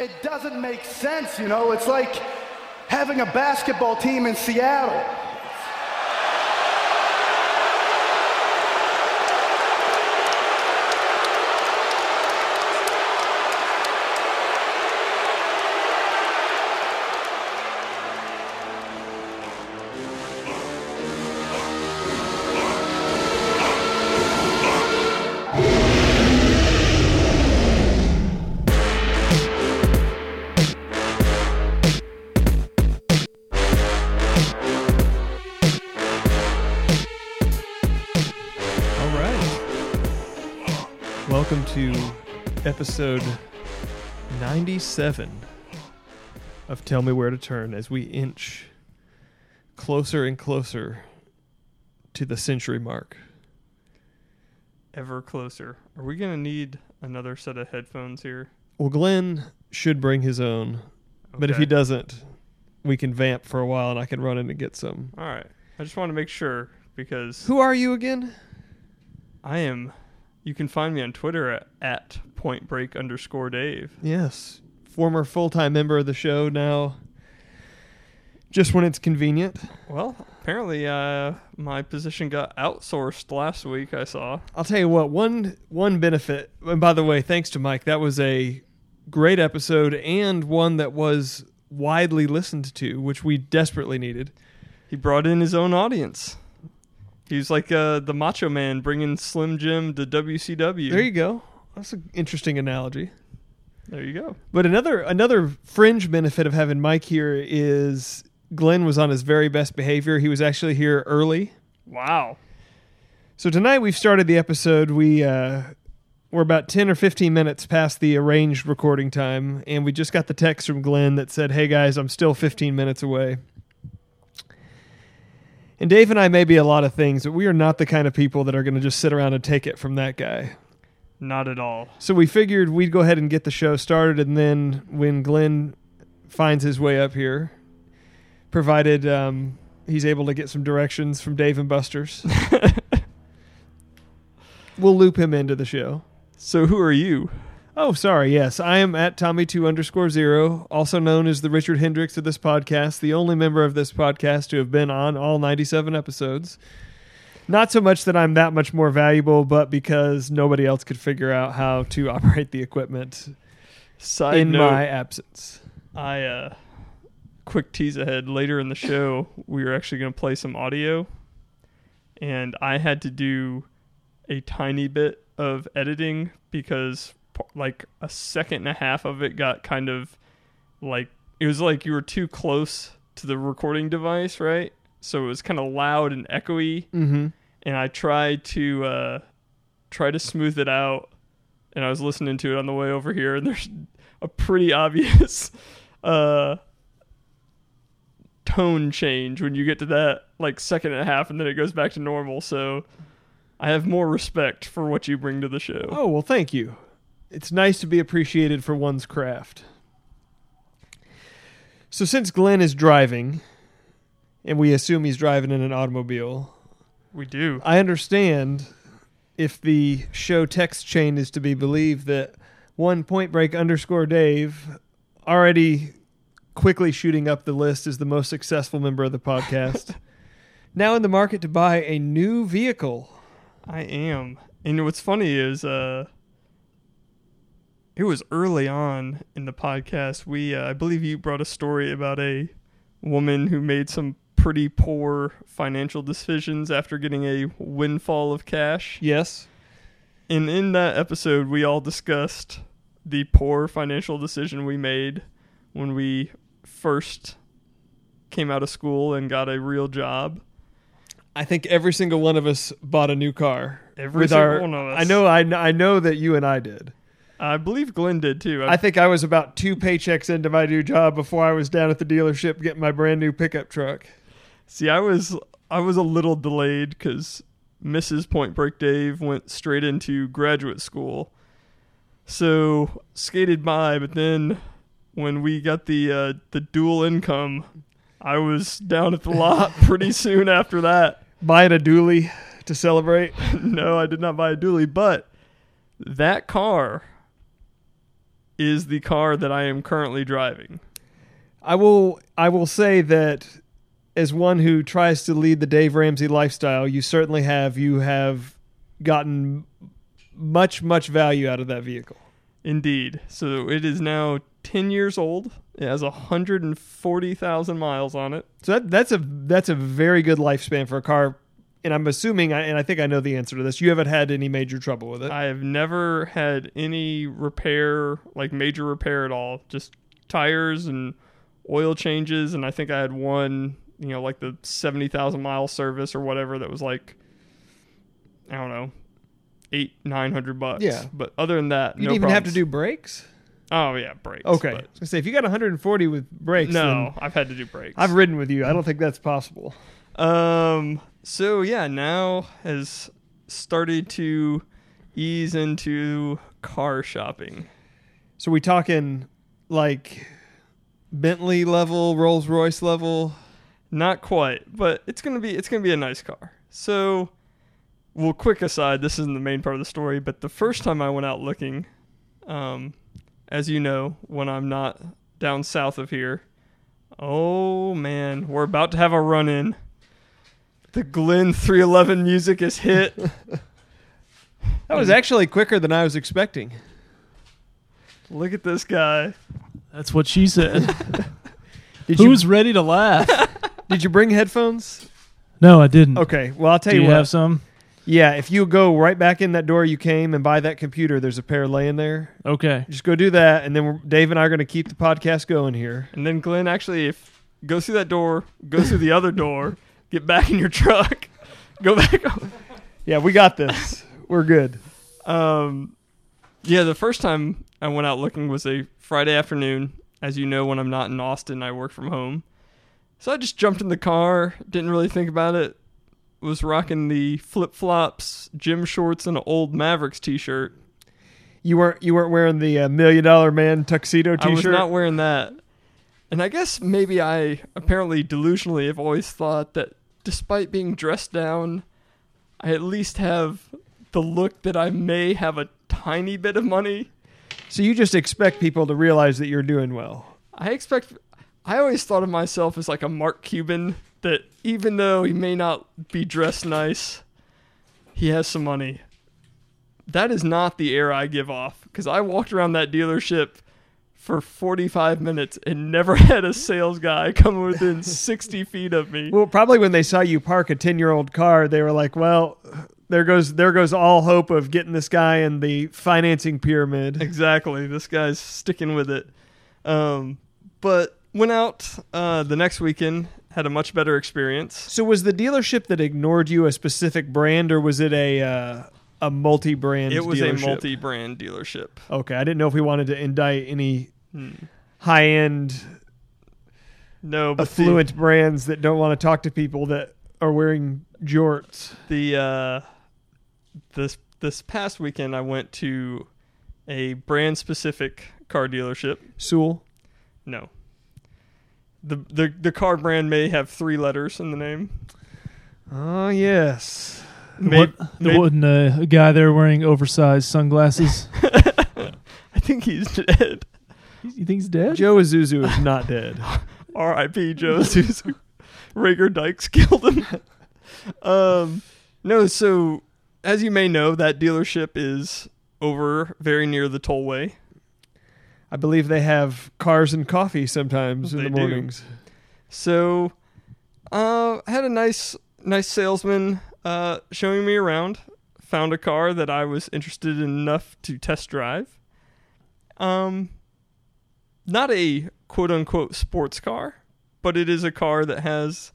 it doesn't make sense, you know? It's like having a basketball team in Seattle. Episode 97 of Tell Me Where to Turn as we inch closer and closer to the century mark. ever closer. Are we gonna need another set of headphones here? Well, Glenn should bring his own, but if he doesn't, we can vamp for a while and I can run in and get some. all right. I just want to make sure because Who are you again? I am. You can find me on Twitter at, at Point Break underscore Dave. Yes, former full time member of the show, now just when it's convenient. Well, apparently, uh, my position got outsourced last week. I saw. I'll tell you what, one one benefit, and by the way, thanks to Mike, that was a great episode and one that was widely listened to, which we desperately needed. He brought in his own audience. He was like uh, the Macho Man bringing Slim Jim to WCW. There you go. That's an interesting analogy. There you go. But another another fringe benefit of having Mike here is Glenn was on his very best behavior. He was actually here early. Wow. So tonight we've started the episode. We uh, we're about ten or fifteen minutes past the arranged recording time, and we just got the text from Glenn that said, "Hey guys, I'm still fifteen minutes away." And Dave and I may be a lot of things, but we are not the kind of people that are going to just sit around and take it from that guy. Not at all. So we figured we'd go ahead and get the show started, and then when Glenn finds his way up here, provided um, he's able to get some directions from Dave and Buster's, we'll loop him into the show. So who are you? Oh, sorry. Yes, I am at Tommy2 underscore zero, also known as the Richard Hendricks of this podcast, the only member of this podcast to have been on all 97 episodes. Not so much that I'm that much more valuable, but because nobody else could figure out how to operate the equipment Side in note, my absence. I uh quick tease ahead later in the show we were actually going to play some audio and I had to do a tiny bit of editing because like a second and a half of it got kind of like it was like you were too close to the recording device, right? So it was kind of loud and echoey Mm-hmm. And I tried to uh, try to smooth it out. And I was listening to it on the way over here, and there's a pretty obvious uh, tone change when you get to that like second and a half, and then it goes back to normal. So I have more respect for what you bring to the show. Oh, well, thank you. It's nice to be appreciated for one's craft. So, since Glenn is driving, and we assume he's driving in an automobile, We do. I understand if the show text chain is to be believed that one point break underscore Dave already quickly shooting up the list as the most successful member of the podcast. now in the market to buy a new vehicle. I am. And what's funny is uh it was early on in the podcast. We uh, I believe you brought a story about a woman who made some pretty poor financial decisions after getting a windfall of cash. Yes. And in that episode we all discussed the poor financial decision we made when we first came out of school and got a real job. I think every single one of us bought a new car. Every single our, one of us. I know, I, I know that you and I did. I believe Glenn did too. I think I was about two paychecks into my new job before I was down at the dealership getting my brand new pickup truck. See, I was I was a little delayed because Mrs. Point Break Dave went straight into graduate school, so skated by. But then when we got the uh, the dual income, I was down at the lot pretty soon after that. Buying a dually to celebrate. no, I did not buy a dually, but that car is the car that I am currently driving. I will I will say that as one who tries to lead the Dave Ramsey lifestyle, you certainly have you have gotten much much value out of that vehicle. Indeed. So it is now 10 years old. It has 140,000 miles on it. So that, that's a that's a very good lifespan for a car. And I'm assuming, and I think I know the answer to this. You haven't had any major trouble with it. I have never had any repair, like major repair at all. Just tires and oil changes. And I think I had one, you know, like the 70,000 mile service or whatever that was like, I don't know, eight, 900 bucks. Yeah. But other than that, you no didn't even have to do brakes. Oh, yeah, brakes. Okay, but- I say if you got 140 with brakes, no, I've had to do brakes. I've ridden with you. I don't think that's possible. Um. So yeah, now has started to ease into car shopping. So we talking like Bentley level, Rolls Royce level. Not quite, but it's gonna be it's gonna be a nice car. So, well, quick aside, this isn't the main part of the story, but the first time I went out looking, um, as you know, when I'm not down south of here, oh man, we're about to have a run in. The Glenn 311 music is hit. That was actually quicker than I was expecting. Look at this guy. That's what she said. Did Who's ready to laugh? you did you bring headphones? no, I didn't. Okay, well I'll tell Do you, you what. have some? Yeah, if you go right back in that door you came and buy that computer, there's a pair laying there. Okay. Just go do that, and then we're, Dave and I are going to keep the podcast going here. And then Glenn actually, if go through that door, go through the other door, get back in your truck, go back. Yeah, we got this. we're good. Um, yeah, the first time I went out looking was a Friday afternoon. As you know, when I'm not in Austin, I work from home. So I just jumped in the car, didn't really think about it. Was rocking the flip flops, gym shorts, and an old Mavericks t-shirt. You weren't you weren't wearing the uh, Million Dollar Man tuxedo t-shirt. I was not wearing that. And I guess maybe I apparently delusionally have always thought that despite being dressed down, I at least have the look that I may have a tiny bit of money. so you just expect people to realize that you're doing well. I expect I always thought of myself as like a Mark Cuban that even though he may not be dressed nice, he has some money. That is not the air I give off because I walked around that dealership for 45 minutes and never had a sales guy come within 60 feet of me. Well, probably when they saw you park a ten-year-old car, they were like, "Well, there goes there goes all hope of getting this guy in the financing pyramid." Exactly. This guy's sticking with it. Um, but went out uh, the next weekend, had a much better experience. So was the dealership that ignored you a specific brand, or was it a uh, a multi-brand? Dealership? It was dealership? a multi-brand dealership. Okay, I didn't know if we wanted to indict any Hmm. high-end No, but affluent brands that don't want to talk to people that are wearing jorts. the, the uh, this this past weekend I went to a brand specific car dealership. Sewell. No. The, the the car brand may have three letters in the name. Oh yes. May- what, may- wasn't uh, a guy there wearing oversized sunglasses? I think he's dead. you think he's dead? Joe Isuzu is not dead. R.I.P. Joe Suzu. Rager Dykes killed him. um, no, so as you may know, that dealership is over very near the tollway. I believe they have cars and coffee sometimes in They the do. mornings. So, uh, I had a nice, nice salesman uh, showing me around. Found a car that I was interested in enough to test drive. Um, not a quote unquote sports car, but it is a car that has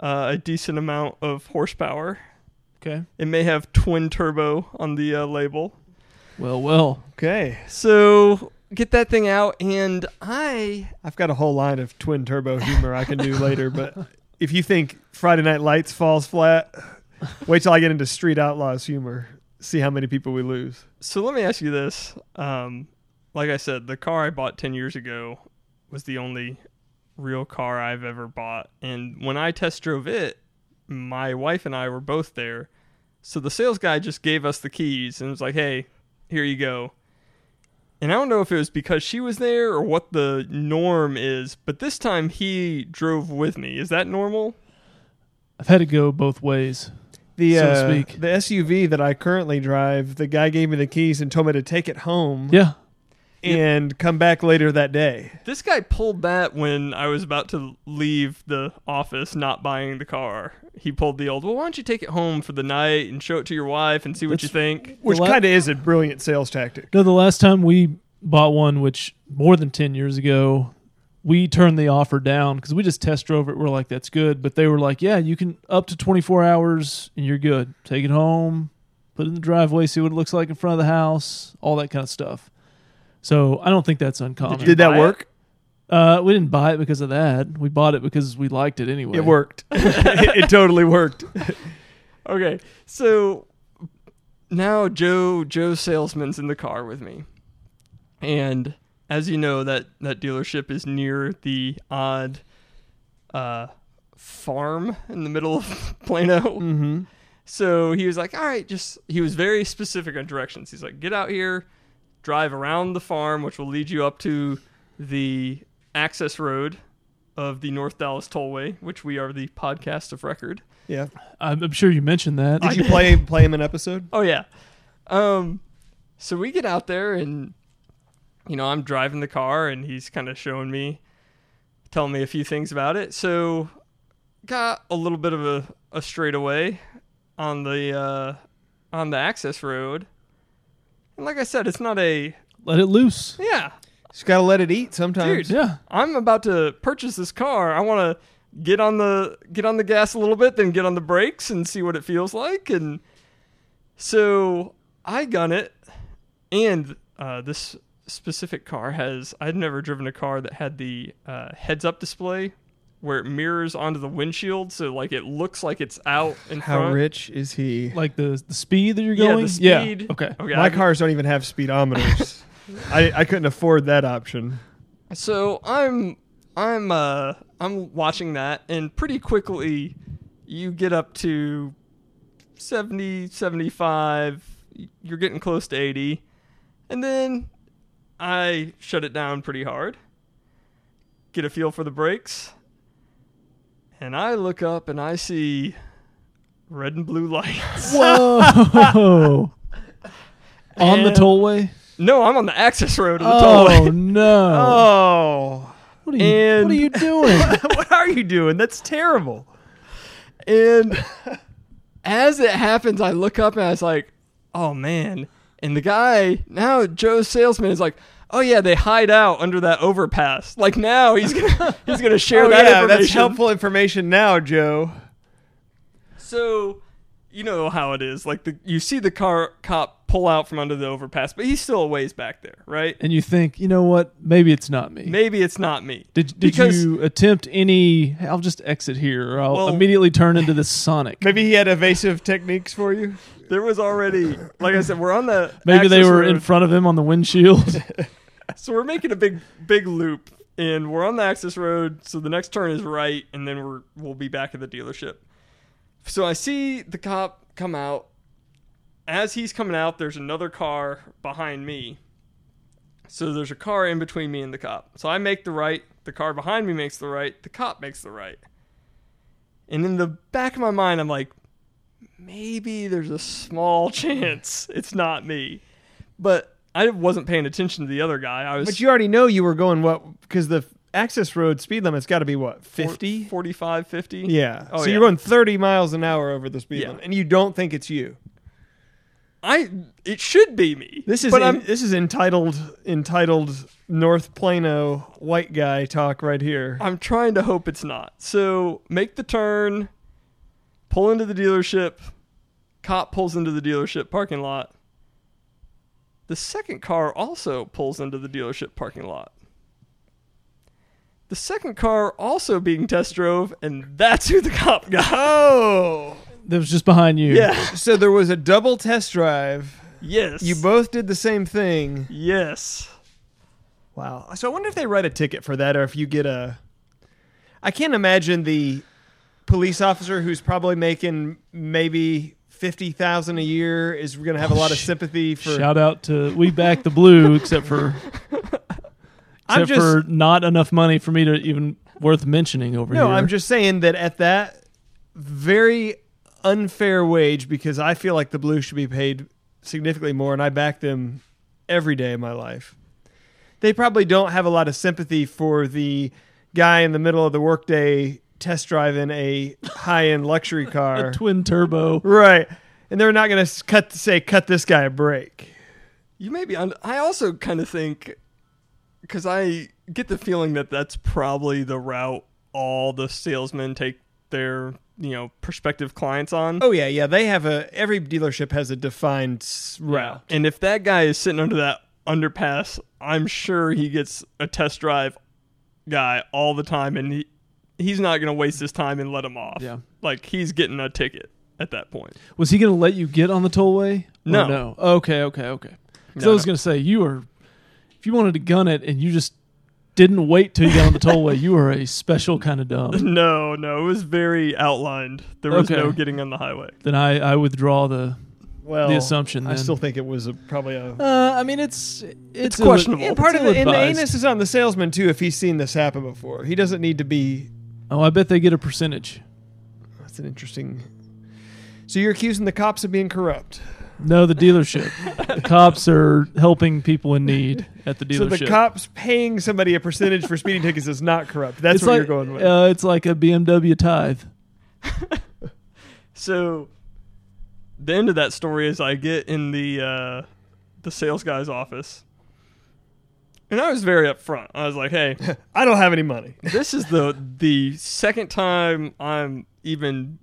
uh, a decent amount of horsepower. Okay. It may have twin turbo on the uh, label. Well, well. Okay. So get that thing out, and I I've got a whole line of twin turbo humor I can do later, but if you think Friday Night Lights falls flat, wait till I get into Street Outlaws humor. See how many people we lose. So let me ask you this. Um, like I said, the car I bought 10 years ago was the only real car I've ever bought. And when I test drove it, my wife and I were both there. So the sales guy just gave us the keys and was like, hey, here you go. And I don't know if it was because she was there or what the norm is, but this time he drove with me. Is that normal? I've had to go both ways. The So to uh, speak. the SUV that I currently drive, the guy gave me the keys and told me to take it home Yeah. And come back later that day. This guy pulled that when I was about to leave the office, not buying the car. He pulled the old, well, why don't you take it home for the night and show it to your wife and see what you think? Which The kind of is a brilliant sales tactic. No, the last time we bought one, which more than 10 years ago, we turned the offer down because we just test drove it. We're like, that's good. But they were like, yeah, you can up to 24 hours and you're good. Take it home, put it in the driveway, see what it looks like in front of the house, all that kind of stuff. So I don't think that's uncommon. Did that buy it? work? uh, we didn't buy it because of that. We bought it because we liked it anyway. It worked. it, it totally worked. Okay, so now Joe Joe salesman's in the car with me, and as you know that that dealership is near the odd uh, farm in the middle of Plano. Mm-hmm. So he was like, "All right, just." He was very specific on directions. He's like, "Get out here, drive around the farm, which will lead you up to the access road of the North Dallas Tollway, which we are the podcast of record." Yeah. I'm, I'm sure you mentioned that. Did you play play him an episode? Oh yeah. Um so we get out there and you know, I'm driving the car and he's kind of showing me telling me a few things about it. So got a little bit of a, a straightaway on the uh on the access road. And like I said, it's not a Let it loose. yeah. Just gotta let it eat sometimes. Dude. Yeah. I'm about to purchase this car. I want to get on the get on the gas a little bit, then get on the brakes and see what it feels like. And so I gun it, and uh, this specific car has I'd never driven a car that had the uh, heads up display where it mirrors onto the windshield, so like it looks like it's out in How front. rich is he? Like the the speed that you're Yeah, going? the speed. Okay. Okay, My I- cars don't even have speedometers. I, I couldn't afford that option. So I'm I'm uh I'm watching that and pretty quickly you get up to 70 75 you're getting close to 80 and then I shut it down pretty hard get a feel for the brakes and I look up and I see red and blue lights Whoa. On the tollway? no I'm on the access road of the Oh tollway no. Oh, What are you And- what are you doing? what are you doing? That's terrible. And as it happens, I look up and I was like, oh man. And the guy, now Joe's salesman is like, oh yeah, they hide out under that overpass. Like now he's gonna he's gonna share oh, that yeah, information. that's helpful information now, Joe. So you know how it is. Like the you see the car cop pull out from under the overpass, but he's still a ways back there, right? and you think, you know what? Maybe it's not me. Maybe it's not me. Did did Because- you attempt any? I'll just exit here, or I'll Well- immediately turn into the Sonic. Maybe he had evasive techniques for you. There was already, like I said, we're on the Maybe they access were in front of him on the windshield. So we're making a big big loop and we're on the access road, so the next turn is right and then we're we'll be back at the dealership. So I see the cop come out. As he's coming out, there's another car behind me. So there's a car in between me and the cop. So I make the right, the car behind me makes the right, the cop makes the right. And in the back of my mind I'm like maybe there's a small chance it's not me. But I wasn't paying attention to the other guy. I was But you already know you were going what? Because the access road speed limit's got to be what? four- 50? 45, 50. Yeah. Oh, so yeah. you're going 30 miles an hour over the speed Yeah. limit, and you don't think it's you. I it should be me. This is but in- I'm this is entitled entitled North Plano white guy talk right here. I'm trying to hope it's not. So make the turn, pull into the dealership. Cop pulls into the dealership parking lot. The second car also pulls into the dealership parking lot. The second car also being test drove, and that's who the cop got. Oh. that was just behind you. Yeah. So there was a double test drive. Yes. You both did the same thing. Yes. Wow. So I wonder if they write a ticket for that or if you get a I can't imagine the police officer who's probably making maybe fifty thousand a year is going to have a oh, lot of sympathy for. Shout out to we back the blue, except for I'm except just for not enough money for me to even worth mentioning over no. here. I'm just saying that at that very unfair wage, because I feel like the Blues should be paid significantly more, and I back them every day of my life. They probably don't have a lot of sympathy for the guy in the middle of the workday test driving a high-end luxury car. a twin turbo. Right. And they're not going to cut say cut this guy a break. You may be on. I also kind of think because I get the feeling that that's probably the route all the salesmen take their you know prospective clients on. Oh yeah, yeah, they have a every dealership has a defined s- route. And if that guy is sitting under that underpass, I'm sure he gets a test drive guy all the time, and he he's not going to waste his time and let him off. Yeah. like he's getting a ticket at that point. Was he going to let you get on the tollway? Or No. no. Okay, okay, okay. So No, I was no. going to say you were, if you wanted to gun it and you just didn't wait till you got on the tollway, you were a special kind of dumb. No, no, it was very outlined. There was Okay. no getting on the highway. Then I I withdraw the. Well, The assumption, I still think it was a, probably a. Uh, I mean, it's it's, ill- questionable. and part it's of the, and the anus is on the salesman too. If he's seen this happen before, he doesn't need to be. Oh, I bet they get a percentage. That's an interesting. So you're accusing the cops of being corrupt. No, the dealership. the cops are helping people in need at the dealership. So the cops paying somebody a percentage for speeding tickets is not corrupt. That's it's what like, you're going with. Uh, it's like a BMW tithe. So the end of that story is I get in the uh, the sales guy's office, and I was very upfront. I was like, "Hey, I don't have any money. this is the the second time I'm even."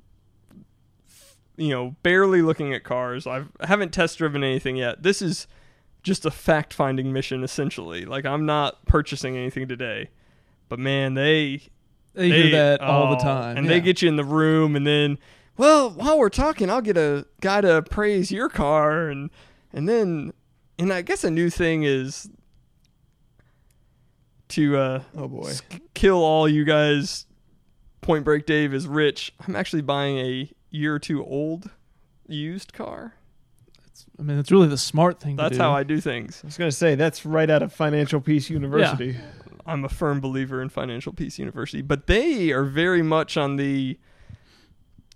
You know, barely looking at cars. I've, I haven't test driven anything yet. This is just a fact finding mission, essentially. Like, I'm not purchasing anything today. But man, they They, hear that all the oh, time. And Yeah. they get you in the room, and then, well, while we're talking, I'll get a guy to appraise your car, and and then, and I guess a new thing is to uh, Oh boy. kill all you guys. Point Break Dave is rich. I'm actually buying a year or two old used car. I mean, it's really the smart thing That's to do. how I do things. I was going to say that's right out of Financial Peace University. I'm a firm believer in Financial Peace University, but they are very much on the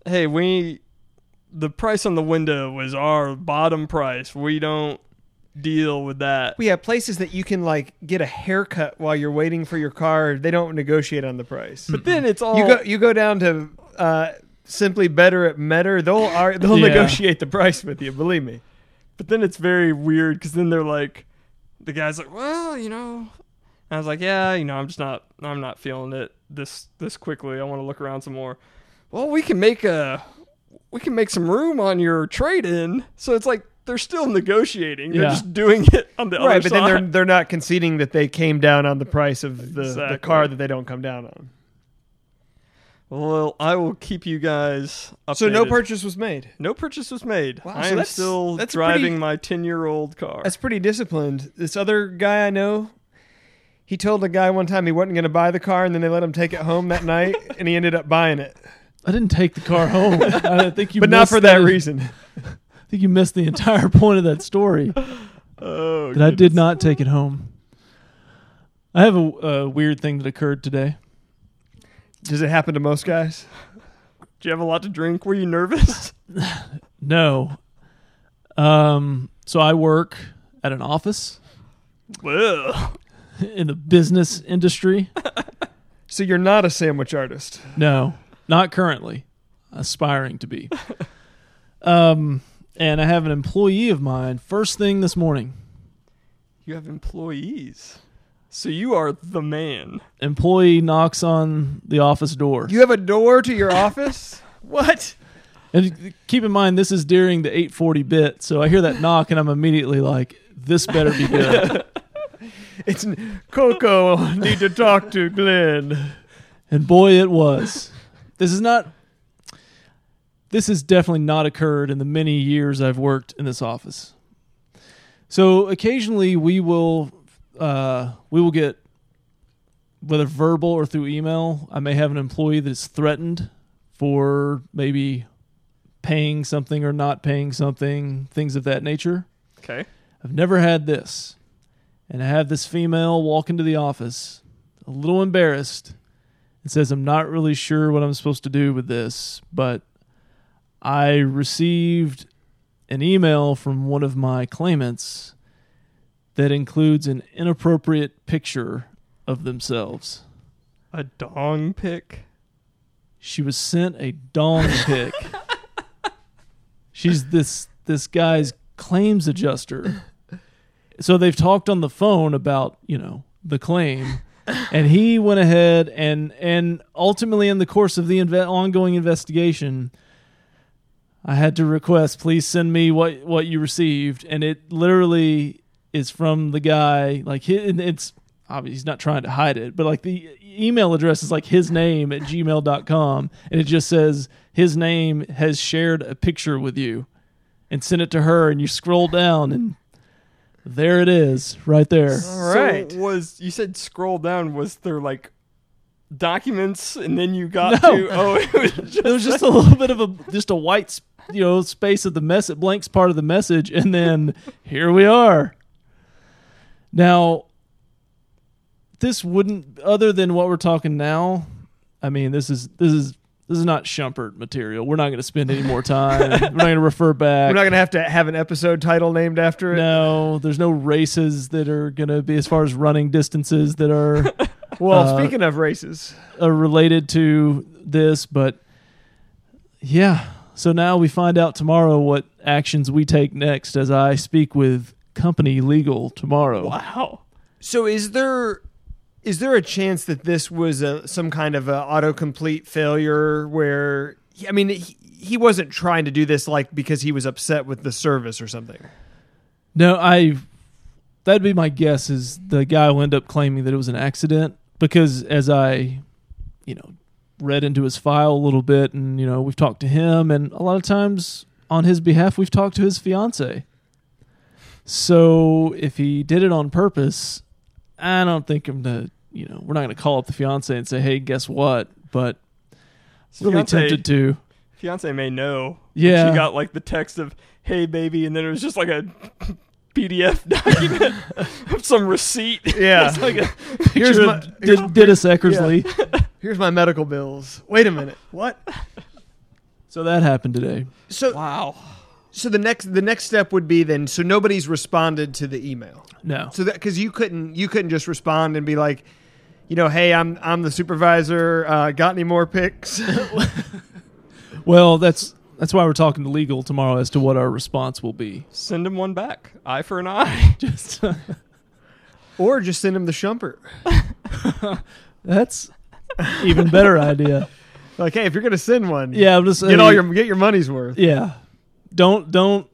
hey, we the price on the window was our bottom price. We don't deal with that. We have places that you can like get a haircut while you're waiting for your car. They don't negotiate on the price. But then it's all you go you go down to uh, simply better at Metter. They'll ar- they'll Yeah. negotiate the price with you. Believe me. but then it's very weird because then they're like the guy's like, Well, you know and I was like, Yeah, you know, I'm just not I'm not feeling it this this quickly. I want to look around some more. Well, we can make a we can make some room on your trade in. So it's like they're still negotiating. They're Yeah. just doing it on the Right, other but then they're they're not conceding that they came down on the price of the, the car that they don't come down on. Well, I will keep you guys updated. So no purchase was made. No purchase was made. Wow, I so am that's- still that's driving pretty- my 10 year old car. That's pretty disciplined. This other guy I know, he told a guy one time he wasn't going to buy the car, and then they let him take it home that night, and he ended up buying it. I didn't take the car home. I think you, but not for that the- reason. I think you missed the entire point of that story. oh, that I did not take it home. I have a, a weird thing that occurred today. Does it happen to most guys? Do you have a lot to drink? Were you nervous? No. Um. So I work at an office well, in the business industry. So you're not a sandwich artist. No, not currently. Aspiring to be. Um. And I have an employee of mine. First thing this morning, you have employees. So you are the man. employee knocks on the office door. You have a door to your office? What? And keep in mind, this is during the 840 bit, so I hear that knock and I'm immediately like, this better be good. It's Coco. Need to talk to Glenn. and boy, it was. This is not, this has definitely not occurred in the many years I've worked in this office. So occasionally we will, uh, we will get, whether verbal or through email, I may have an employee that's threatened for maybe paying something or not paying something, things of that nature. Okay. I've never had this. And I have this female walk into the office, a little embarrassed, and says, I'm not really sure what I'm supposed to do with this, but I received an email from one of my claimants that includes an inappropriate picture of themselves. A dong pic? She was sent a dong pic. She's this this guy's claims adjuster. So they've talked on the phone about, you know, the claim. And he went ahead and and ultimately in the course of the inve- ongoing investigation I had to request please send me what what you received and it literally is from the guy like hi- it's obviously he's not trying to hide it but like the email address is like his name at gmail.com and it just says his name has shared a picture with you and sent it to her and you scroll down and there it is right there All right. So was you said scroll down? Was there like documents, and then you got No. to? Oh, it was just, there was just a little bit of a just a white s- you know space of the message blanks part of the message and then here we are now this wouldn't other than what we're talking now i mean this is this is this is not Shumpert material. We're not going to spend any more time. We're not going to refer back. We're not going to have to have an episode title named after it. no, there's no races that are going to be as far as running distances that are Well, Uh, speaking of races, uh, related to this, but yeah. So now we find out tomorrow what actions we take next as I speak with company legal tomorrow. wow. so is there is there a chance that this was a, some kind of a autocomplete failure where I mean he, he wasn't trying to do this like because he was upset with the service or something. No, I that'd be my guess is the guy will end up claiming that it was an accident because as I, you know, read into his file a little bit and you know, we've talked to him and a lot of times on his behalf we've talked to his fiance. So if he did it on purpose, I don't think him to you know, we're not gonna call up the fiance and say, Hey, guess what? But really Fiance- tempted to. Fiance may know. Yeah. She got like the text of "Hey baby," and then it was just like a PDF document of some receipt. Yeah. it's like a Here's Picture my- of did, Dennis Eckersley. Here's my medical bills. Wait a minute. What? So that happened today. So wow. so the next the next step would be then so nobody's responded to the email. No. So that because you couldn't you couldn't just respond and be like, you know, hey, I'm I'm the supervisor. Uh, got any more picks? Well, that's that's why we're talking to legal tomorrow as to what our response will be. Send him one back. Eye for an eye. Just uh, or just send him the shumper. that's even better idea. Like, hey, if you're gonna send one, Yeah, I'm just get all your get your money's worth. yeah. Don't don't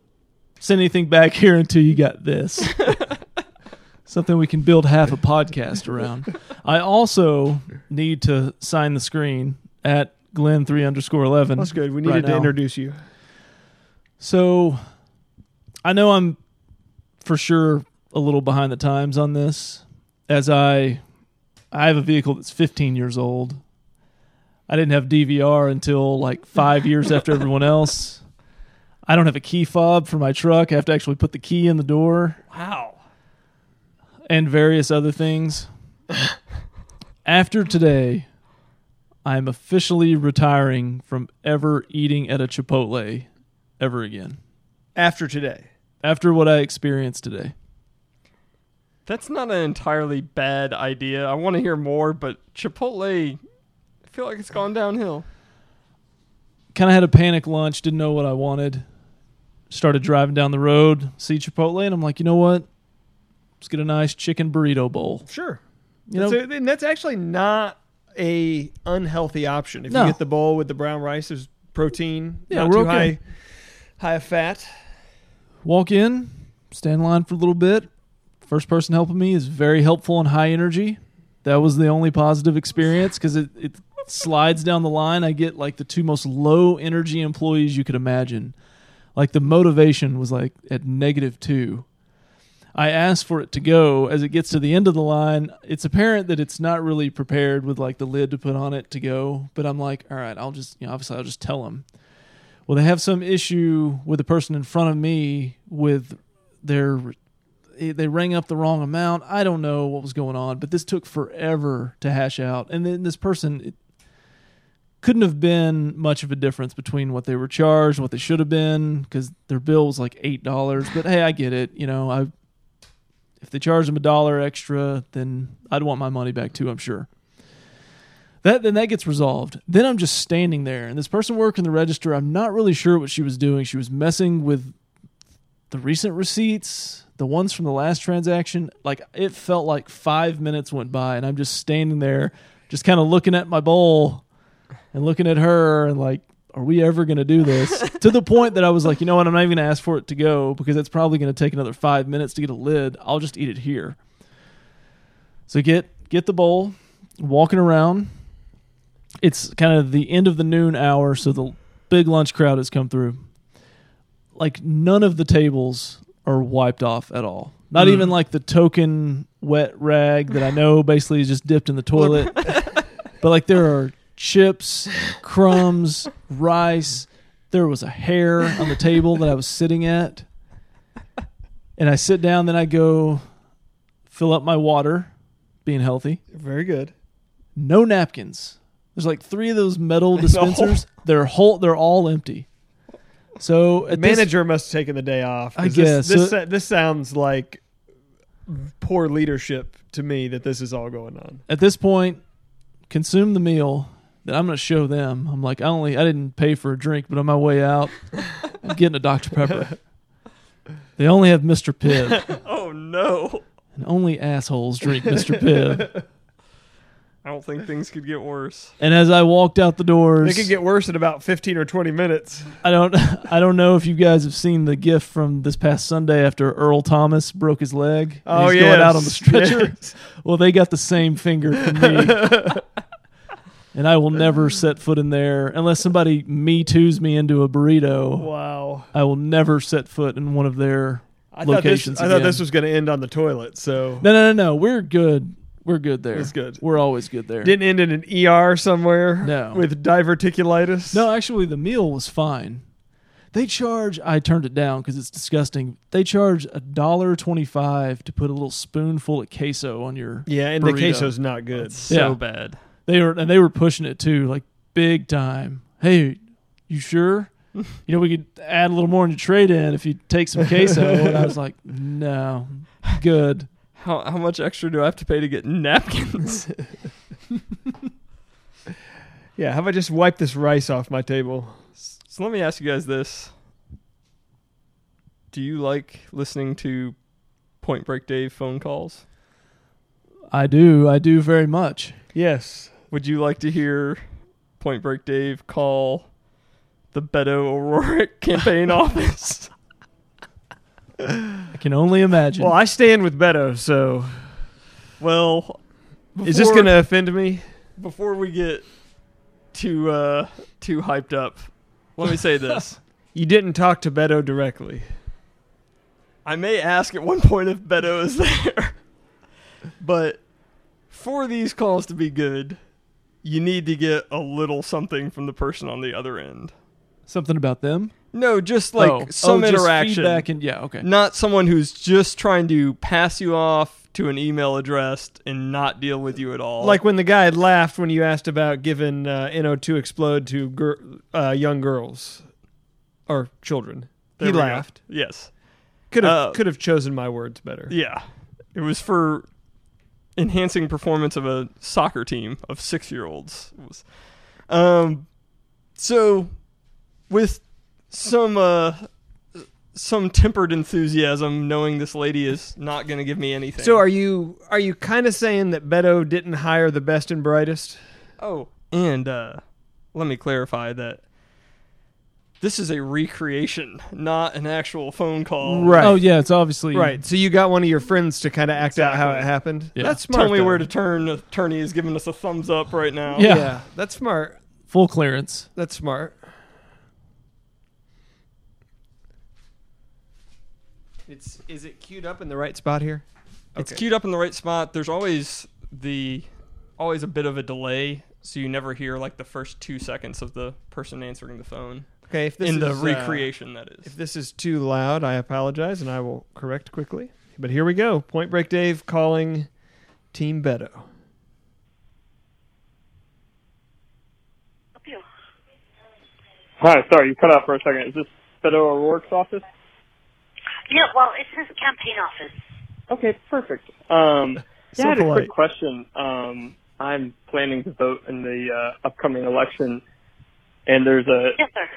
send anything back here until you got this. Something we can build half a podcast around. I also need to sign the screen at Glenn three underscore eleven. That's good. We right needed to introduce you. So I know I'm for sure a little behind the times on this as I I have a vehicle that's 15 years old. I didn't have DVR until like 5 years after everyone else. I don't have a key fob for my truck. I have to actually put the key in the door Wow. and various other things. After today, I am officially retiring from ever eating at a Chipotle ever again. After today, After what I experienced today. That's not an entirely bad idea. I want to hear more, but Chipotle, I feel like it's gone downhill. Kind of had a panic lunch, didn't know what I wanted. Started driving down the road, see Chipotle, and I'm like, you know what? Let's get a nice chicken burrito bowl. sure. You know, a- and that's actually not a unhealthy option. If No. you get the bowl with the brown rice, there's protein. Yeah, not too okay. high high of fat. walk in, stand in line for a little bit. First person helping me is very helpful and high energy. That was the only positive experience because it, it slides down the line. I get like the two most low energy employees you could imagine. Like the motivation was like at negative two. I asked for it to go. As it gets to the end of the line, it's apparent that it's not really prepared with like the lid to put on it to go. But I'm like, all right, I'll just, you know, obviously I'll just tell them. Well, they have some issue with the person in front of me with their eh, they rang up the wrong amount. I don't know what was going on, but this took forever to hash out. And then this person it couldn't have been much of a difference between what they were charged, what they should have been, because their bill was like eight dollars. But hey, I get it. You know, I if they charge them a dollar extra, then I'd want my money back too. I'm sure. That then that gets resolved. Then I'm just standing there, and this person working the register. I'm not really sure what she was doing. She was messing with the recent receipts the ones from the last transaction, like it felt like five minutes went by, and I'm just standing there, just kind of looking at my bowl and looking at her, and like, are we ever going to do this? to the point that I was like, you know what, I'm not even going to ask for it to go because it's probably going to take another five minutes to get a lid. I'll just eat it here. So get get the bowl, walking around. It's kind of the end of the noon hour, so the big lunch crowd has come through. Like none of the tables are wiped off at all. Not Mm. even like the token wet rag that I know basically is just dipped in the toilet. but like there are chips, crumbs, rice. There was a hair on the table that I was sitting at. And I sit down, then I go fill up my water, being healthy. Very good. No napkins. There's like three of those metal dispensers. They're whole. They're all empty. So at this- Manager must have taken the day off. 'cause I guess. this this, So- this sounds like poor leadership to me that this is all going on. at this point, consume the meal. Then I'm going to show them. I'm like, I only, I didn't pay for a drink, but on my way out, I'm getting a Dr Pepper. They only have Mr. Pibb, Oh no! and only assholes drink Mr. Pibb. I don't think things could get worse. And as I walked out the doors, it could get worse in about fifteen or twenty minutes. I don't, I don't know if you guys have seen the gift from this past Sunday after Earl Thomas broke his leg. and Oh he's yeah, going out on the stretcher. Well, they got the same finger from me. And I will never set foot in there unless somebody me too's me into a burrito. Wow. I will never set foot in one of their I thought this, locations. I thought this was going to end on the toilet. So no, no, no, no. We're good. We're good there. It's good. We're always good there. didn't end in an ER somewhere. No. with diverticulitis. no, actually, the meal was fine. They charge. I turned it down because it's disgusting. They charge a dollar twenty-five to put a little spoonful of queso on your. Yeah, and the Burrito. queso's not good. It's so Yeah. bad. They were and they were pushing it too, like big time. Hey, you sure? you know, we could add a little more in your trade in if you take some queso. and I was like, no, good. How how much extra do I have to pay to get napkins? Yeah, how about just wipe this rice off my table? so let me ask you guys this: Do you like listening to Point Break Dave phone calls? I do. I do very much. Yes. Would you like to hear Point Break Dave call the Beto O'Rourke campaign office? I can only imagine. Well, I stand with Beto, so Well, is this going to offend me? before we get too uh, too hyped up? Let me say this: You didn't talk to Beto directly. I may ask at one point if Beto is there, but for these calls to be good, you need to get a little something from the person on the other end. Something about them. No, just like Oh. some Oh, just interaction. feedback, and yeah, okay. not someone who's just trying to pass you off to an email address and not deal with you at all. Like when the guy laughed when you asked about giving uh, NO2 explode to gir- uh, young girls or children. There he we go. laughed. Yes. Could have Uh, could have chosen my words better. Yeah. It was for enhancing performance of a soccer team of six year olds. Um so with some uh some tempered enthusiasm knowing this lady is not gonna give me anything. So are you are you kind of saying that Beto didn't hire the best and brightest? Oh, and uh let me clarify that this is a recreation, not an actual phone call. Right. Oh yeah, it's obviously Right. So you got one of your friends to kind of act out how it Exactly. happened. Yeah. That's smart. Tell me though. where to turn. Attorney is giving us a thumbs up right now. Yeah. yeah, that's smart. full clearance. That's smart. It's is it queued up in the right spot here? It's Okay. queued up in the right spot. There's always the always a bit of a delay, so you never hear like the first two seconds of the person answering the phone. Okay, if this in the is, uh, recreation that is. If this is too loud, I apologize, and I will correct quickly. But here we go. Point Break Dave calling Team Beto. Hi, sorry, you cut out for a second. Is this Beto O'Rourke's office? Yeah, well, it's his campaign office. Okay, perfect. Um, So yeah, I had a quick question. Um, I'm planning to vote in the uh, upcoming election, and there's a, Yes, sir.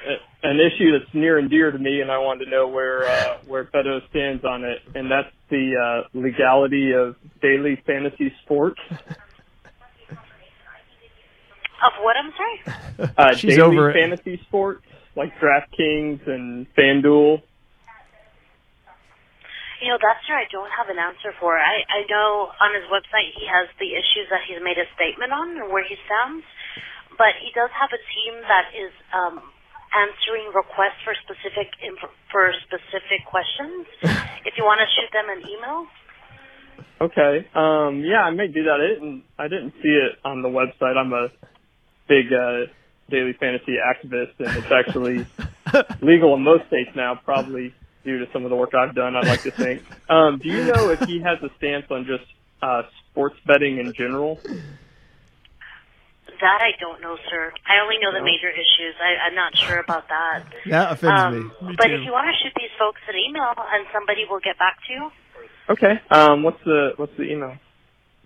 a an issue that's near and dear to me, and I wanted to know where uh, where Beto stands on it, and that's the uh, legality of daily fantasy sports. Of what, I'm sorry? Uh, She's daily over it. fantasy sports like DraftKings and FanDuel. You know, that's where I don't have an answer for. I, I know on his website he has the issues that he's made a statement on and where he stands, but he does have a team that is um, answering requests for specific inf- for specific questions. if you want to shoot them an email, Okay. Um, yeah, I may do that. I didn't, I didn't see it on the website. I'm a big uh, daily fantasy activist, and it's actually legal in most states now, probably due to some of the work I've done. I'd like to think. Um, do you know if he has a stance on just uh, sports betting in general? That I don't know, sir. I only know the major issues. I, I'm not sure about that. That offends Um, me. but too. if you want to shoot these folks an email and somebody will get back to you, Okay. Um, what's the what's the email?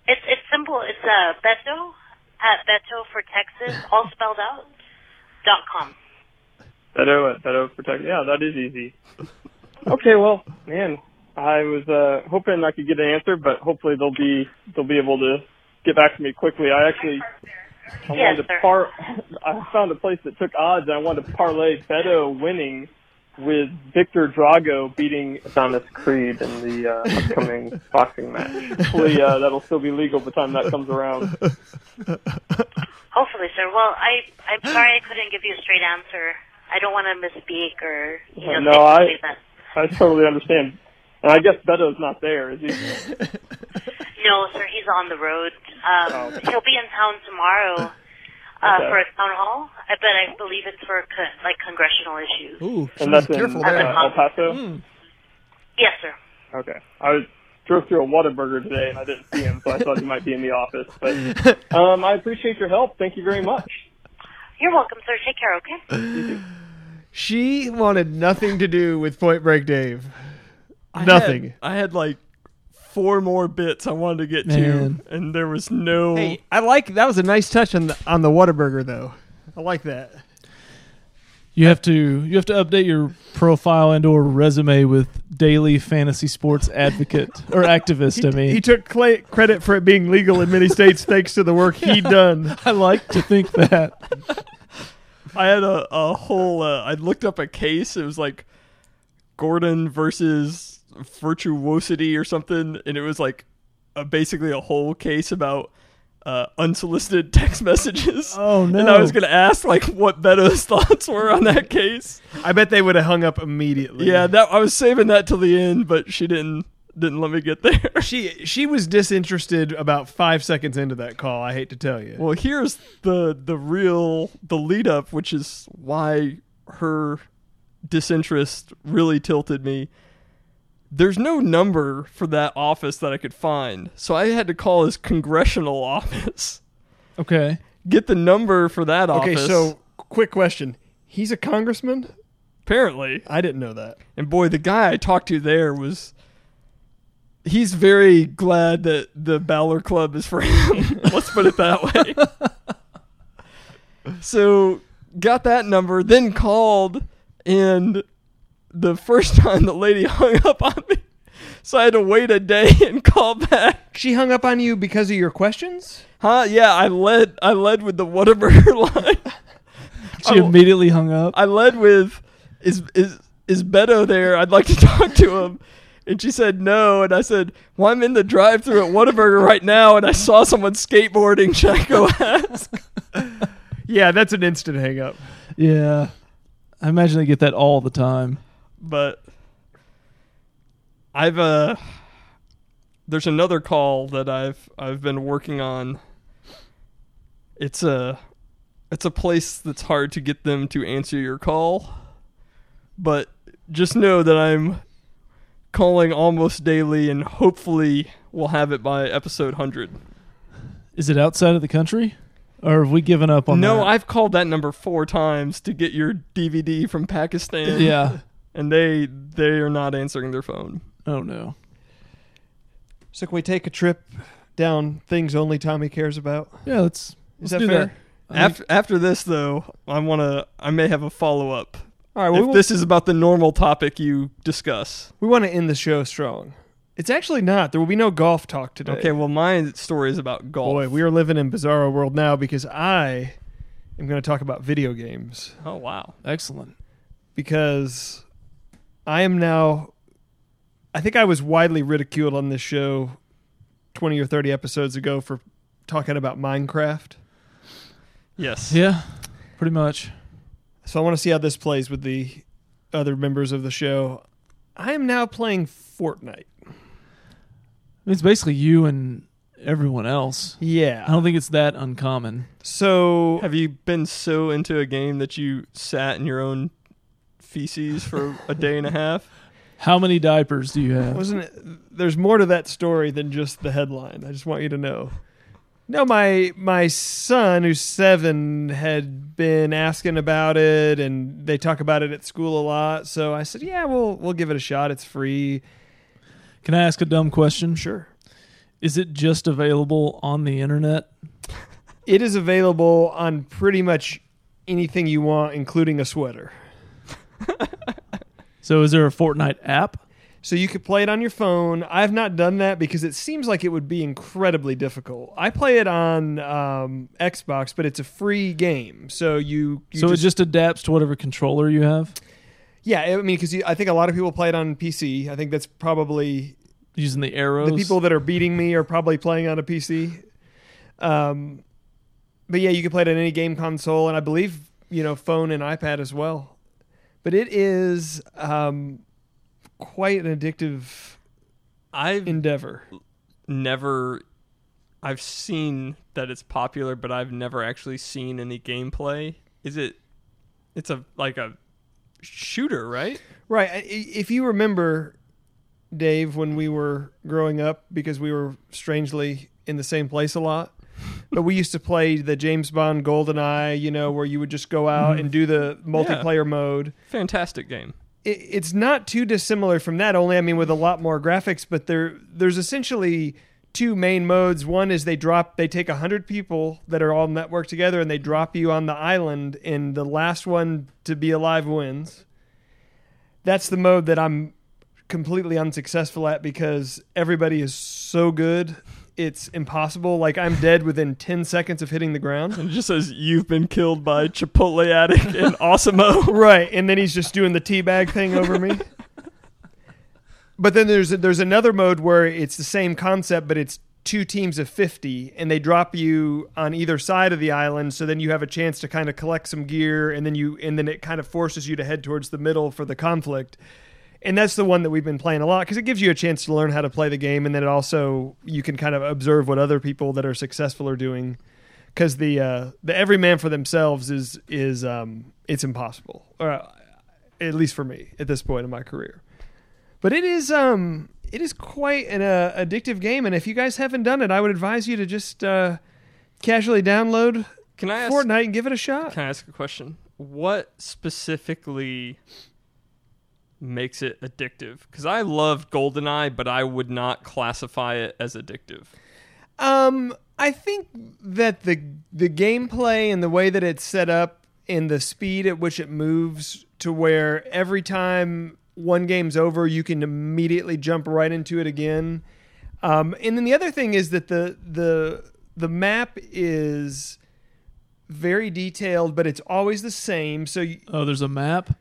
it's it's simple. It's uh, Beto at Beto for Texas, all spelled out, dot com. Beto at Beto Protect. Yeah, that is easy. Okay, well, man, I was uh, hoping I could get an answer, but hopefully they'll be they'll be able to get back to me quickly. I actually I Yes, wanted to sir. par. I found a place that took odds, and I wanted to parlay Beto winning with Viktor Drago beating Adonis Creed in the uh, upcoming boxing match. Hopefully, uh, that'll still be legal by the time that comes around. Hopefully, sir. Well, I I'm sorry I couldn't give you a straight answer. I don't want to misspeak or you know No, I- I totally understand. And I guess Beto's not there, is he? No, sir. He's on the road. Um, Oh. He'll be in town tomorrow. Uh, Okay. for a town hall, but I believe it's for co- like congressional issues. Ooh, And that's in careful uh, there. El Paso. Mm. Yes, sir. Okay. I was drove through a Whataburger today and I didn't see him, so I thought he might be in the office. But um, I appreciate your help. Thank you very much. You're welcome, sir. Take care. Okay. She wanted nothing to do with Point Break Dave. I Nothing. Had, I had like four more bits I wanted to get Man. to, and there was no. Hey, I like that was a nice touch on the on the Whataburger though. I like that. You have to you have to update your profile and or resume with daily fantasy sports advocate or activist. I mean, He took cla credit for it being legal in many states thanks to the work he'd done. I like to think that. I had a, a whole. Uh, I looked up a case. It was like Gordon versus Virtuosity or something, and it was like a, basically a whole case about uh, unsolicited text messages. Oh, no! And I was gonna ask like what Beto's thoughts were on that case. I bet they would have hung up immediately. Yeah, that I was saving that till the end, but she didn't didn't let me get there. She she was disinterested about five seconds into that call. I hate to tell you. Well, here's the the real the lead up, which is why her disinterest really tilted me. There's no number for that office that I could find, so I had to call his congressional office. Okay. Get the number for that office. okay, office. so quick question: He's a congressman. apparently, I didn't know that. and boy, the guy I talked to there was. He's very glad that the Balor Club is for him. Let's put it that way. so got that number, then called, and the first time the lady hung up on me, so I had to wait a day and call back. She hung up on you because of your questions. Huh? Yeah, I led. I led with the Whataburger line. She Oh. immediately hung up. I led with, "Is is is Beto there? I'd like to talk to him." And she said no, and I said, "Well, I'm in the drive-through at Whataburger right now, and I saw someone skateboarding. Should I go ask?" Yeah, that's an instant hang up. Yeah. I imagine they get that all the time. But I've uh there's another call that I've I've been working on. It's a it's a place that's hard to get them to answer your call. But just know that I'm calling almost daily and hopefully we'll have it by episode 100. Is it outside of the country, or have we given up on no, that? I've called that number 4 times to get your DVD from Pakistan. yeah. And they they are not answering their phone. Oh no. So can we take a trip down things only Tommy cares about? Yeah, let's. Is let's that do fair? that. I think- After after this though, I want to I may have a follow-up. All right. Well, if we, this is about the normal topic you discuss. we want to end the show strong. It's actually not. There will be no golf talk today. Okay, well my story is about golf. Boy, we are living in bizarro world now because I am going to talk about video games Oh wow. excellent. because I am now. I think I was widely ridiculed on this show twenty or thirty episodes ago for talking about Minecraft. Yes. Yeah, pretty much. So I want to see how this plays with the other members of the show. I am now playing Fortnite. It's basically you and everyone else. Yeah. I don't think it's that uncommon. So Have you been so into a game that you sat in your own feces for a day and a half? How many diapers do you have? wasn't it there's more to that story than just the headline i just want you to know no my my son who's seven had been asking about it and they talk about it at school a lot so i said yeah we'll we'll give it a shot it's free Can I ask a dumb question? sure Is it just available on the internet? it is available on pretty much anything you want including a sweater So is there a Fortnite app? So you could play it on your phone. I've not done that because it seems like it would be incredibly difficult. I play it on um, Xbox, but it's a free game. So you, you so it just adapts to whatever controller you have yeah. I mean, because I think a lot of people play it on PC. I think that's probably using the arrows. the people that are beating me are probably playing on a PC. Um, but yeah, you can play it on any game console, and I believe you know phone and iPad as well. But it is um, quite an addictive I've endeavor. never I've seen that it's popular, but I've never actually seen any gameplay. Is it it's a like a shooter, right? Right. If you remember, Dave, when we were growing up, because we were strangely in the same place a lot, but we used to play the James Bond GoldenEye, you know, where you would just go out and do the multiplayer mode. Fantastic game. It, it's not too dissimilar from that, only, I mean, with a lot more graphics, but there, there's essentially two main modes. One is they drop, they take 100 people that are all networked together and they drop you on the island, and the last one to be alive wins. That's the mode that I'm completely unsuccessful at because everybody is so good. It's impossible. Like I'm dead within 10 seconds of hitting the ground. And it just says you've been killed by Chipotle addict in Osimo. right, and then he's just doing the teabag thing over me. But then there's there's another mode where it's the same concept, but it's two teams of 50 and they drop you on either side of the island so then you have a chance to kind of collect some gear and then you and then it kind of forces you to head towards the middle for the conflict and that's the one that we've been playing a lot because it gives you a chance to learn how to play the game and then it also you can kind of observe what other people that are successful are doing because the uh, the every man for themselves is is um, it's impossible or uh, at least for me at this point in my career but it is um it is quite an uh, addictive game and if you guys haven't done it i would advise you to just uh, casually download Can I ask fortnite and give it a shot Can I ask a question? What specifically makes it addictive? Because I loved GoldenEye, but I would not classify it as addictive. Um, I think that the the gameplay and the way that it's set up and the speed at which it moves to where every time one game's over, you can immediately jump right into it again. Um, and then the other thing is that the the the map is very detailed, but it's always the same. So you, oh, there's a map.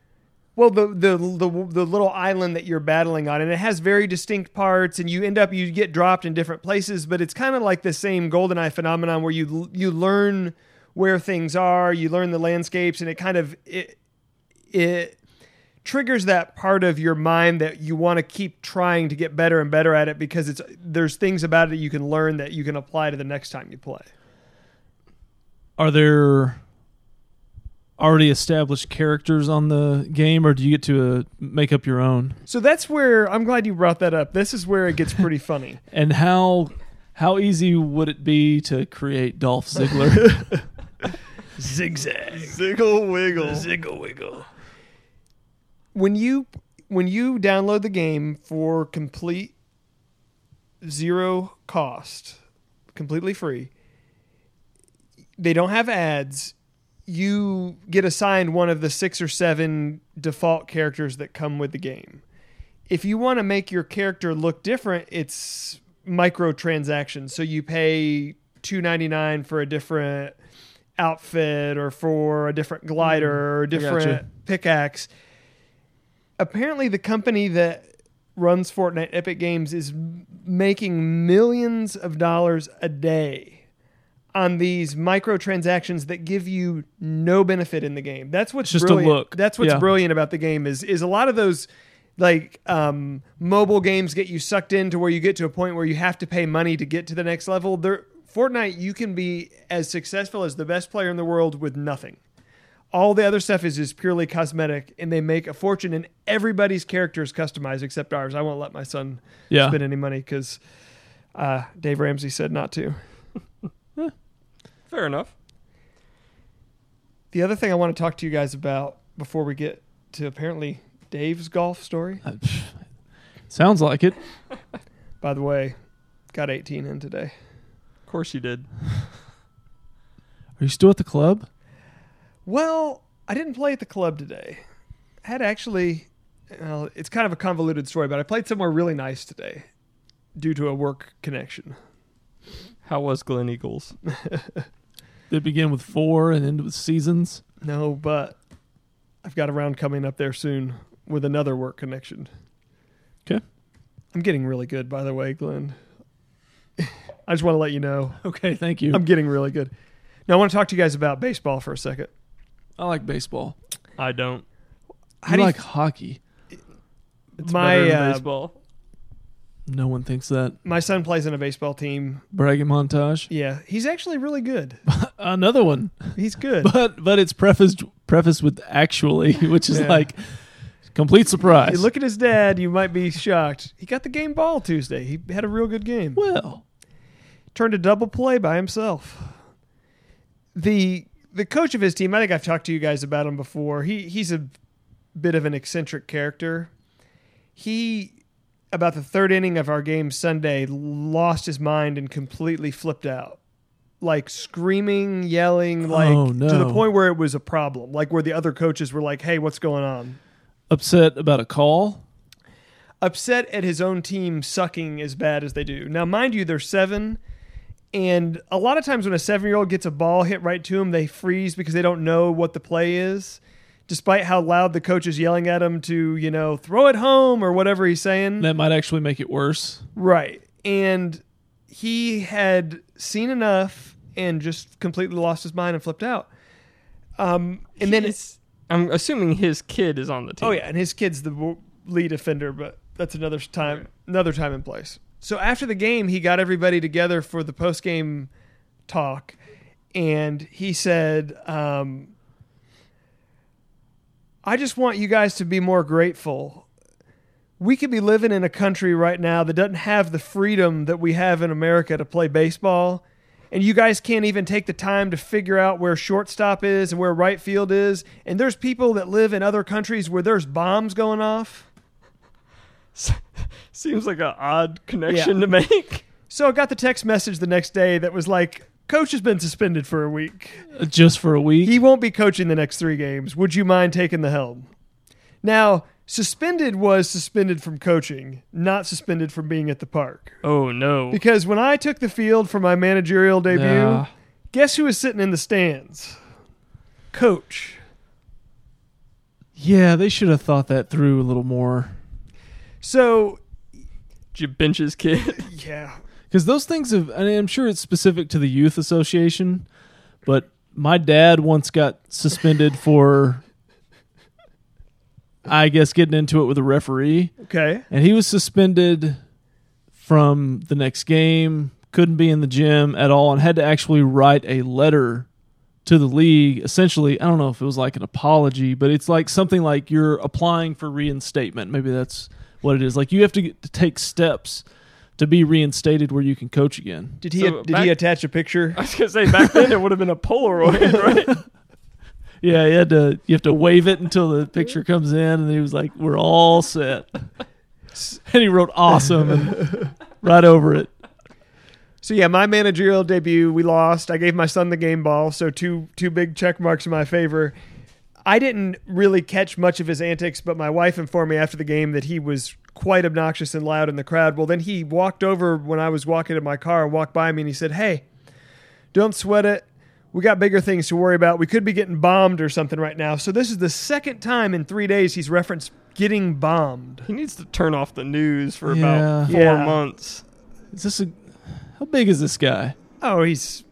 Well, the, the the the little island that you're battling on, and it has very distinct parts, and you end up you get dropped in different places, but it's kind of like the same GoldenEye phenomenon where you you learn where things are, you learn the landscapes, and it kind of it it triggers that part of your mind that you want to keep trying to get better and better at it because it's there's things about it you can learn that you can apply to the next time you play. Are there already established characters on the game, or do you get to uh, make up your own? So that's where I'm glad you brought that up. This is where it gets pretty funny. And how how easy would it be to create Dolph Ziggler? Zigzag, ziggle wiggle, Ziggle wiggle. when you when you download the game for complete zero cost, completely free, they don't have ads. You get assigned one of the six or seven default characters that come with the game. If you want to make your character look different, it's microtransactions. So you pay two ninety nine for a different outfit or for a different glider mm, or a gotcha. different pickaxe. Apparently, the company that runs Fortnite Epic Games is making millions of dollars a day on these microtransactions that give you no benefit in the game. That's what's Just a brilliant. look. That's what's Yeah. brilliant about the game is is a lot of those like um, mobile games get you sucked into where you get to a point where you have to pay money to get to the next level. There, Fortnite, you can be as successful as the best player in the world with nothing. All the other stuff is just purely cosmetic, and they make a fortune. And everybody's character is customized except ours. I won't let my son Yeah. spend any money because uh, Dave Ramsey said not to. Fair enough. The other thing I want to talk to you guys about before we get to apparently Dave's golf story. Uh, Sounds like it. By the way, got 18 in today. Of course you did. Are you still at the club? Well, I didn't play at the club today. I had actually, well, it's kind of a convoluted story, but I played somewhere really nice today due to a work connection. How was Gleneagles? They begin with four and end with seasons. No, but I've got a round coming up there soon with another work connection. 'Kay. I'm getting really good, by the way, Glenn. I just want to let you know Okay, thank you. I'm getting really good. Now, I want to talk to you guys about baseball for a second. I like baseball. I don't. How I do you like hockey. It's My, better than uh, baseball. No one thinks that. My son plays in a baseball team. Bragging montage. Yeah, he's actually really good. Another one. He's good. But but it's prefaced prefaced with actually, which is Yeah. like complete surprise. You look at his dad, you might be shocked. He got the game ball Tuesday. He had a real good game. well, Turned a double play by himself. The the coach of his team, I think I've talked to you guys about him before. He he's a bit of an eccentric character. He about the third inning of our game Sunday lost his mind and completely flipped out. Like screaming, yelling, oh, like Oh, to the point where it was a problem. Like where the other coaches were like, "Hey, what's going on?" upset about a call. upset at his own team sucking as bad as they do. Now, mind you, they're seven, and a lot of times when a seven year old gets a ball hit right to him, they freeze because they don't know what the play is, despite how loud the coach is yelling at him to, you know, throw it home or whatever he's saying. That might actually make it worse. Right. And he had seen enough and just completely lost his mind and flipped out. Um, and then it's, I'm assuming his kid is on the team. Oh yeah, and his kid's the lead offender, but that's another time, another time and place. So after the game, he got everybody together for the post game talk, and he said, um, "I just want you guys to be more grateful. We could be living in a country right now that doesn't have the freedom that we have in America to play baseball." and you guys can't even take the time to figure out where shortstop is and where right field is. And there's people that live in other countries where there's bombs going off. Seems like an odd connection to make. So I got the text message the next day that was like, Coach has been suspended for a week. Just for a week. He won't be coaching the next three games. Would you mind taking the helm? Now, suspended was suspended from coaching, not suspended from being at the park. Oh no. Because when I took the field for my managerial debut, Yeah. guess who was sitting in the stands? Coach. yeah, they should have thought that through a little more. So, Did you bench his kid? yeah. Because those things have, I mean, I'm sure it's specific to the youth association, but my dad once got suspended for, I guess, getting into it with a referee, Okay. and he was suspended from the next game. Couldn't be in the gym at all, and had to actually write a letter to the league. Essentially, I don't know if it was like an apology, but it's like something like you're applying for reinstatement. Maybe that's what it is. Like you have to, get, to take steps to be reinstated where you can coach again. Did he So did back- he attach a picture? I was gonna say back then it would have been a Polaroid, right? Yeah, you had to you have to wave it until the picture comes in, and he was like, "We're all set." and he wrote "awesome" and right over it. So yeah, my managerial debut, we lost. I gave my son the game ball, so two two big check marks in my favor. I didn't really catch much of his antics, but my wife informed me after the game that he was quite obnoxious and loud in the crowd. Well, then he walked over when I was walking to my car and walked by me and he said, "Hey, don't sweat it. We got bigger things to worry about. We could be getting bombed or something right now." So this is the second time in 3 days he's referenced getting bombed. he needs to turn off the news for Yeah. about four Yeah. months. Is this a how big is this guy? Oh, he's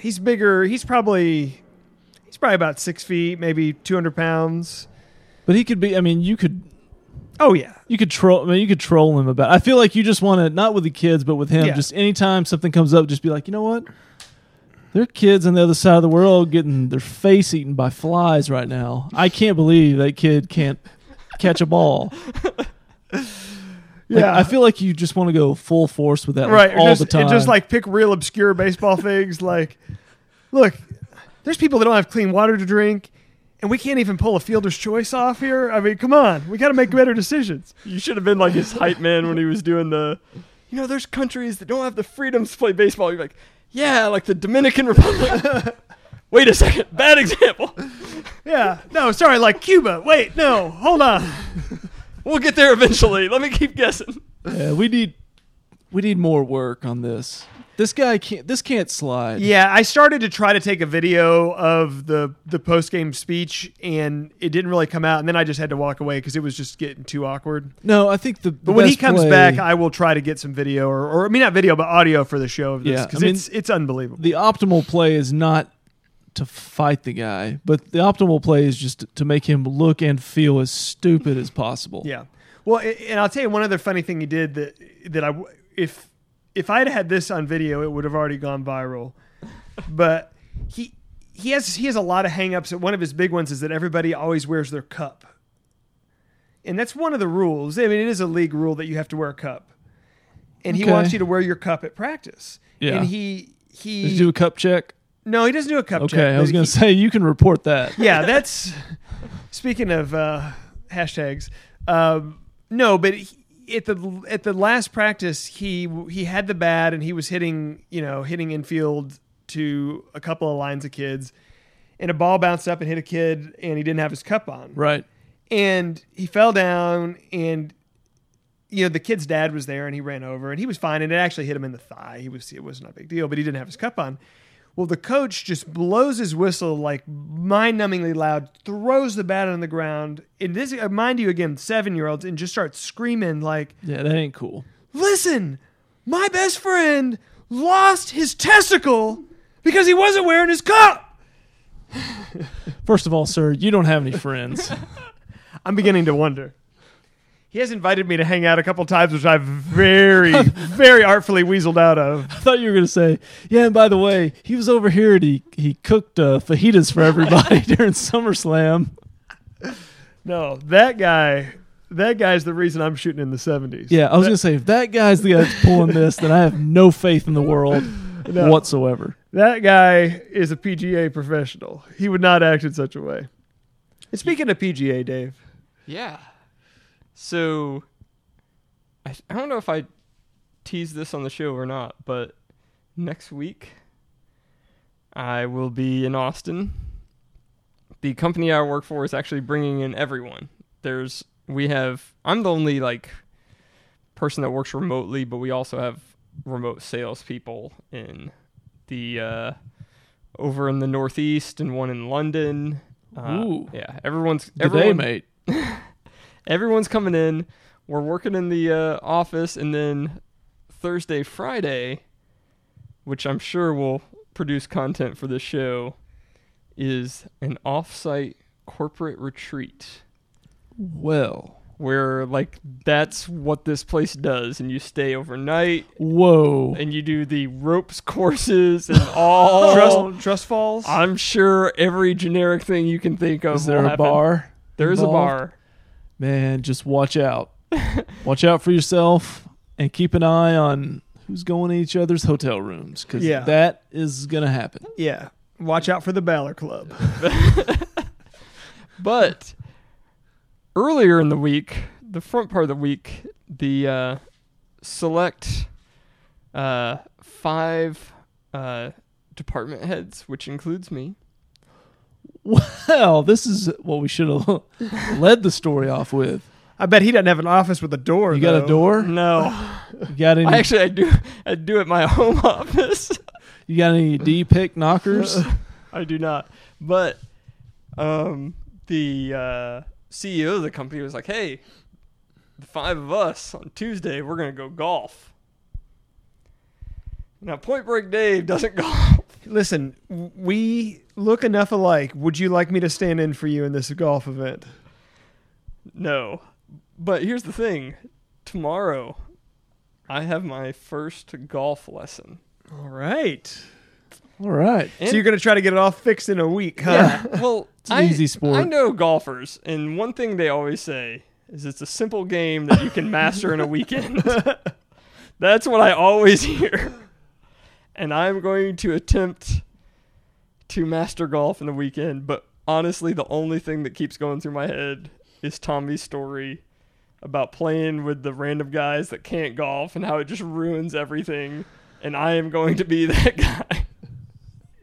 he's bigger. He's probably he's probably about six feet, maybe two hundred pounds. But he could be. I mean, you could Oh yeah, you could troll. I mean, you could troll him about. I feel like you just want to not with the kids, but with him. Yeah. Just anytime something comes up, just be like, you know what? There are kids on the other side of the world getting their face eaten by flies right now. I can't believe that kid can't catch a ball. Like, yeah. I feel like you just want to go full force with that right. all just, the time. and just like pick real obscure baseball things. Like, look, there's people that don't have clean water to drink, and we can't even pull a fielder's choice off here. I mean, come on, we got to make better decisions. You should have been like his hype man when he was doing the. You know, there's countries that don't have the freedoms to play baseball. You're like, yeah, like the Dominican Republic. Wait a second, bad example. Yeah. No, sorry, like Cuba. Wait, no, hold on. We'll get there eventually. Let me keep guessing. yeah, we need we need more work on this. This guy can't. This can't slide. Yeah, I started to try to take a video of the the post game speech, and it didn't really come out. And then I just had to walk away because it was just getting too awkward. No, I think the. the But when he comes play- back, I will try to get some video, or, or I mean, not video, but audio for the show of this Yeah, because mean, it's it's unbelievable. the optimal play is not to fight the guy, but the optimal play is just to make him look and feel as stupid as possible. Yeah. Well, and I'll tell you one other funny thing he did that that I if if I'd had this on video, it would have already gone viral. But he he has he has a lot of hangups. One of his big ones is that everybody always wears their cup, and that's one of the rules. I mean, it is a league rule that you have to wear a cup, and he Okay. wants you to wear your cup at practice. Yeah. And he Did he you do a cup check? no, he doesn't do a cup check. Okay, I was going to say you can report that. yeah, that's speaking of uh, hashtags. Um, no, but he, at the at the last practice, he he had the bat and he was hitting you know hitting infield to a couple of lines of kids, and a ball bounced up and hit a kid, and he didn't have his cup on, Right. and he fell down and. You know the kid's dad was there and he ran over and he was fine and it actually hit him in the thigh. He was it wasn't a big deal, but he didn't have his cup on. Well, the coach just blows his whistle like mind-numbingly loud, throws the bat on the ground, and this, uh, mind you, again, seven-year-olds, and just starts screaming like, Yeah, that ain't cool. "Listen, my best friend lost his testicle because he wasn't wearing his cup." First of all, sir, you don't have any friends. I'm beginning to wonder. He has invited me to hang out a couple times, which I've very, very artfully weaseled out of. I thought you were going to say, yeah, and by the way, he was over here and he, he cooked uh, fajitas for everybody during SummerSlam. No, that guy, that guy's the reason I'm shooting in the 70s. Yeah, I was going to say, if that guy's the guy that's pulling this, then I have no faith in the world No. whatsoever. That guy is a PGA professional. He would not act in such a way. And speaking of PGA, Dave, Yeah. So, I, I don't know if I teased this on the show or not, but next week I will be in Austin. The company I work for is actually bringing in everyone. There's we have I'm the only like person that works remotely, but we also have remote salespeople in the uh, over in the Northeast and one in London. Uh, Ooh. yeah, everyone's day, mate. everyone's coming in. We're working in the uh, office, and then Thursday, Friday, which I'm sure will produce content for the show, is an off-site corporate retreat. Well, where like that's what this place does, and you stay overnight, Whoa. and you do the ropes courses and all. Trust, trust falls. I'm sure every generic thing you can think of. Is there a happen. bar? There's a bar. Man, just watch out. watch out for yourself and keep an eye on who's going to each other's hotel rooms because Yeah. that is going to happen. yeah. Watch out for the Baller Club. But earlier in the week, the front part of the week, the uh, select uh, five uh, department heads, which includes me, Well, this is what we should have led the story off with. I bet he doesn't have an office with a door. You got a door? no, You got any? I actually I do I do at my home office. you got any D pick knockers? I do not. But um, the uh, CEO of the company was like, "Hey, the five of us on Tuesday, we're gonna go golf." Now, Point Break Dave doesn't golf. Listen, we look enough alike. Would you like me to stand in for you in this golf event? No, but here's the thing: tomorrow, I have my first golf lesson. All right. All right. And- so you're going to try to get it all fixed in a week, huh? Yeah. Well, it's an I, easy sport. I know golfers, and one thing they always say is it's a simple game that you can master in a weekend. That's what I always hear. And I'm going to attempt to master golf in the weekend, but honestly, the only thing that keeps going through my head is Tommy's story about playing with the random guys that can't golf and how it just ruins everything. And I am going to be that guy.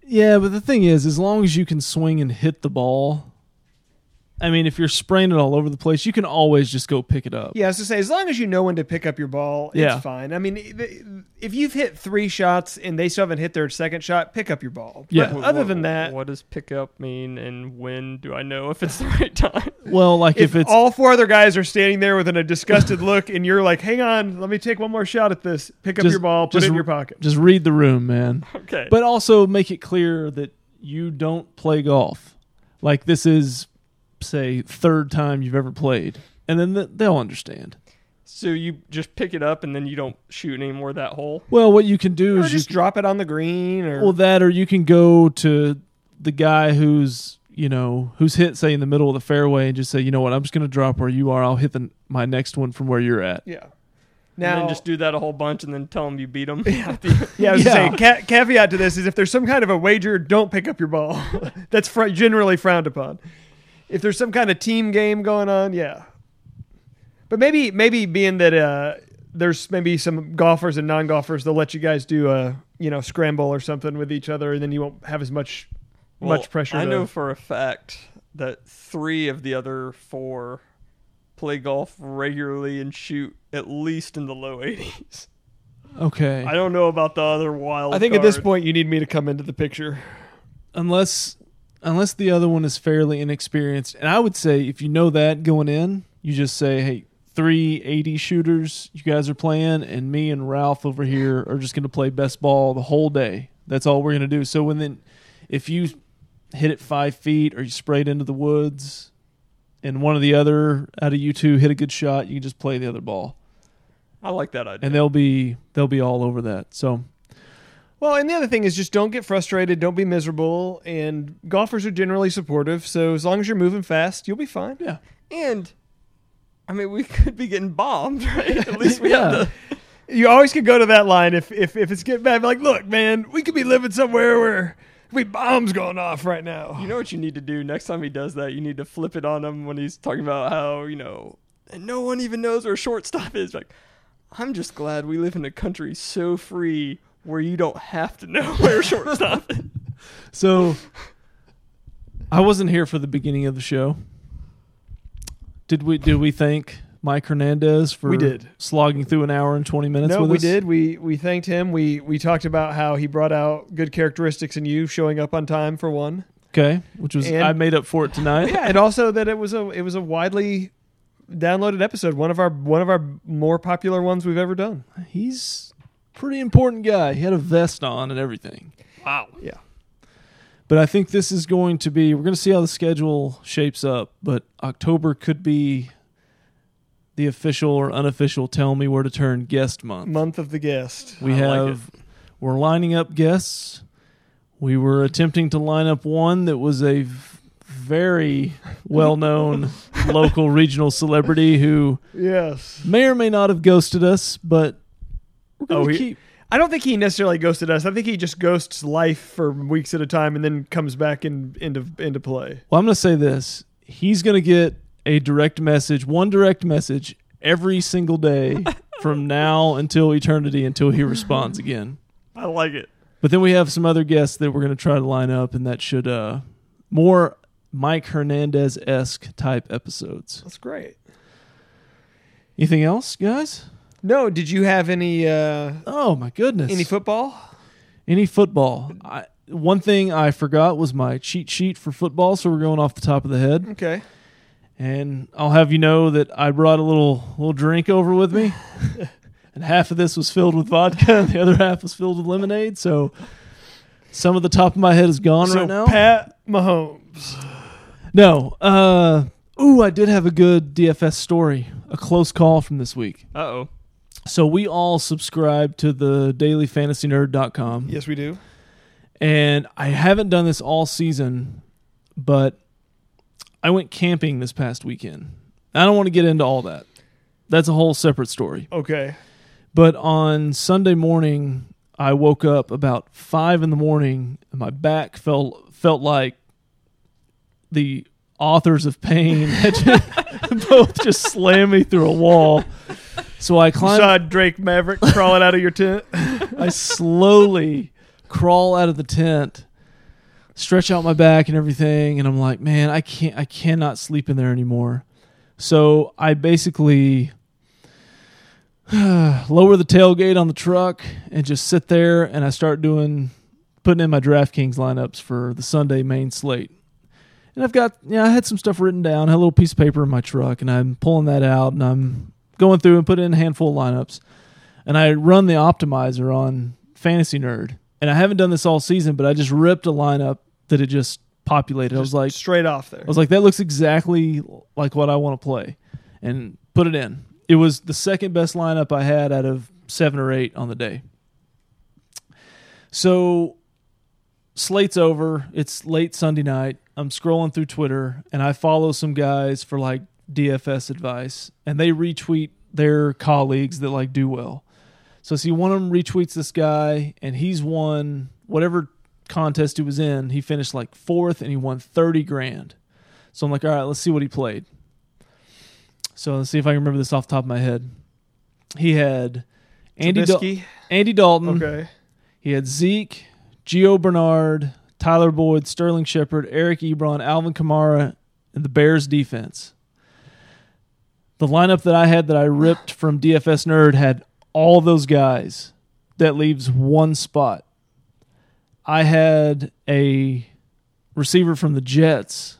Yeah, but the thing is, as long as you can swing and hit the ball, I mean, if you're spraying it all over the place, you can always just go pick it up. Yeah, I was to say, as long as you know when to pick up your ball, it's Yeah. fine. I mean, if you've hit three shots and they still haven't hit their second shot, pick up your ball. Yeah. But other than that, what does pick up mean, and when do I know if it's the right time? Well, like if, if, it's all four other guys are standing there with a disgusted look and you're like, hang on, let me take one more shot at this, pick up Just- your ball, put just it in your pocket. just read the room, man. Okay, But also make it clear that you don't play golf. Like this is, say, third time you've ever played, and then th- they'll understand. so you just pick it up and then you don't shoot anymore that hole. Well, what you can do Or is you just drop it on the green or Well, that or you can go to the guy who's you know who's hit say in the middle of the fairway and just say, you know what, I'm just going to drop where you are. I'll hit the my next one from where you're at. yeah. and Now, then just do that a whole bunch and then tell them you beat them. yeah, I was Yeah. saying ca- caveat to this is if there's some kind of a wager, don't pick up your ball. That's fr- generally frowned upon. If there's some kind of team game going on, yeah. But maybe maybe being that uh, there's maybe some golfers and non-golfers, they'll let you guys do a you know scramble or something with each other, and then you won't have as much much pressure. I to- know for a fact that three of the other four play golf regularly and shoot at least in the low 80s. Okay, I don't know about the other wild. I think at this point you need me to come into the picture. unless unless the other one is fairly inexperienced, and I would say if you know that going in, you just say, hey. Three 80 shooters you guys are playing, and me and Ralph over here are just going to play best ball the whole day. That's all we're going to do. So when then, if you hit it five feet or you spray it into the woods, and one of the other out of you two hit a good shot, you can just play the other ball, I like that idea. and they'll be they'll be all over that. So Well, and the other thing is just don't get frustrated, don't be miserable, and golfers are generally supportive. So as long as you're moving fast, you'll be fine. yeah, and I mean, we could be getting bombed, right? At least we Yeah. have the. You always could go to that line if if, if it's getting bad. Be like, look, man, we could be living somewhere where we bombs going off right now. You know what you need to do next time he does that? You need to flip it on him when he's talking about how you know, and no one even knows where shortstop is. Like, I'm just glad we live in a country so free where you don't have to know where shortstop is. so I wasn't here for the beginning of the show. Did we did we thank Mike Hernandez for We did. slogging through an hour and twenty minutes no, we us? did. We we thanked him. We we talked about how he brought out good characteristics in you, showing up on time for one. Okay, which was And- I made up for it tonight. Yeah, and also that it was a it was a widely downloaded episode. One of our one of our more popular ones we've ever done. He's pretty important guy. He had a vest on and everything. Wow. Yeah. But I think this is going to be we're going to see how the schedule shapes up, but October could be the official or unofficial tell me where to turn guest month. Month of the guest. We I like have we're lining up guests. We were attempting to line up one that was a very well-known local regional celebrity who Yes. may or may not have ghosted us, but we're gonna Oh, he- keep I don't think he necessarily ghosted us. I think he just ghosts life for weeks at a time and then comes back in, into into play. Well, I'm going to say this. He's going to get a direct message, one direct message every single day from now until eternity until he responds again. I like it. But then we have some other guests that we're going to try to line up, and that should uh more Mike Hernandez esque type episodes. That's great. Anything else, guys? No, did you have any uh Oh my goodness! any football? Any football? I, one thing I forgot was my cheat sheet for football, so we're going off the top of the head. Okay. And I'll have you know that I brought a little little drink over with me, and half of this was filled with vodka, and the other half was filled with lemonade. So some of the top of my head is gone right now. Pat Mahomes. no, uh, ooh, I did have a good DFS story, a close call from this week. Uh oh. So we all subscribe to the dailyfantasynerd.com. Yes, we do. And I haven't done this all season, but I went camping this past weekend. I don't want to get into all that. That's a whole separate story. Okay. But on Sunday morning, I woke up about five in the morning, and my back felt felt like the authors of pain had just- both just slammed me through a wall. So I You saw Drake Maverick crawling out of your tent. I slowly crawl out of the tent, stretch out my back and everything, and I'm like, man, I can't, I cannot sleep in there anymore. So I basically lower the tailgate on the truck and just sit there, and I start doing, putting in my DraftKings lineups for the Sunday main slate. And I've got, yeah, I had some stuff written down, had a little piece of paper in my truck, and I'm pulling that out, and I'm going through and putting in a handful of lineups and I run the optimizer on Fantasy Nerd. And I haven't done this all season, but I just ripped a lineup that it just populated. I was like, straight off there. I was like, that looks exactly like what I want to play, and put it in. It was the second best lineup I had out of seven or eight on the day. So, slate's over. It's late Sunday night. I'm scrolling through Twitter, and I follow some guys for like DFS advice, and they retweet their colleagues that like do well. So, see, one of them retweets this guy, and he's won whatever contest he was in. He finished like fourth, and he won thirty grand. So I'm like, all right, let's see what he played. So let's see if I can remember this off the top of my head. He had Andy Dal- Andy Dalton. Okay. He had Zeke, Gio Bernard, Tyler Boyd, Sterling Shepard, Eric Ebron, Alvin Kamara, and the Bears defense. The lineup that I had that I ripped from DFS Nerd had all those guys. That leaves one spot. I had a receiver from the Jets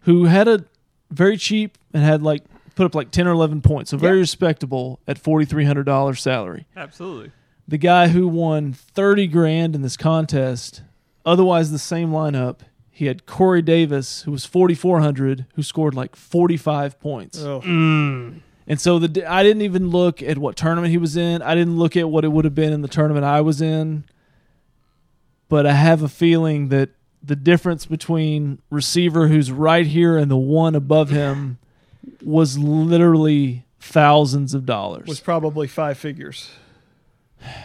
who had a very cheap and had like put up like 10 or 11 points. So very respectable at $4,300 salary Absolutely. the guy who won 30 grand in this contest, otherwise the same lineup, he had Corey Davis, who was 4,400, who scored like 45 points. Oh. Mm. And so the I didn't even look at what tournament he was in. I didn't look at what it would have been in the tournament I was in. But I have a feeling that the difference between receiver who's right here and the one above him was literally thousands of dollars. Was probably five figures.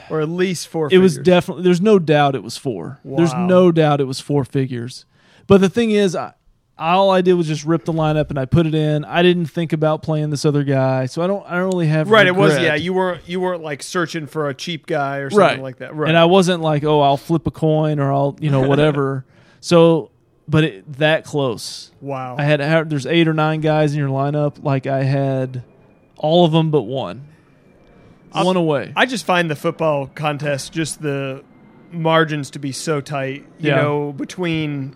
Or at least four it was definitely there's no doubt it was four there's no doubt it was four figures but the thing is I, all i did was just rip the lineup and i put it in i didn't think about playing this other guy so i don't i don't really have Right, it was yeah, you weren't you weren't like searching for a cheap guy or something right like that. Right. and i wasn't like oh i'll flip a coin or i'll you know whatever so but it, that close wow. i had I had- there's eight or nine guys in your lineup like i had all of them but one one away I just find the football contest just the margins to be so tight. You Yeah. know, between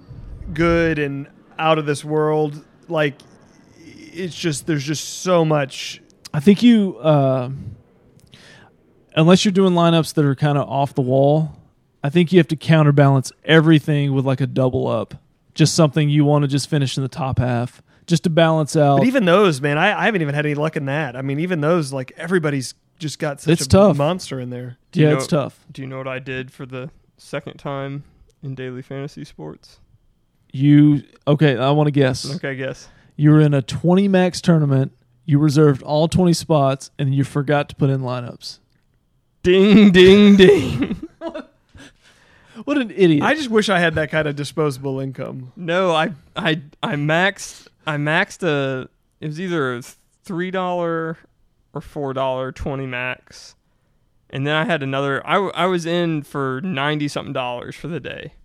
good and out of this world, like it's just there's just so much. I think you, uh, unless you're doing lineups that are kind of off the wall, I think you have to counterbalance everything with like a double up, just something you want to just finish in the top half just to balance out. But even those, man, I, I haven't even had any luck in that. I mean, even those, like everybody's just got such It's a tough. monster in there. Do you yeah, know- it's tough. Do you know what I did for the second time in daily fantasy sports? You okay? I want to guess. Okay, guess. You were in a 20 max tournament. You reserved all 20 spots, and you forgot to put in lineups. Ding, ding, ding. What an idiot! I just wish I had that kind of disposable income. no, I, I, I maxed. I maxed a. It was either a three dollar or four dollar twenty max, and then I had another. I, I was in for ninety something dollars for the day.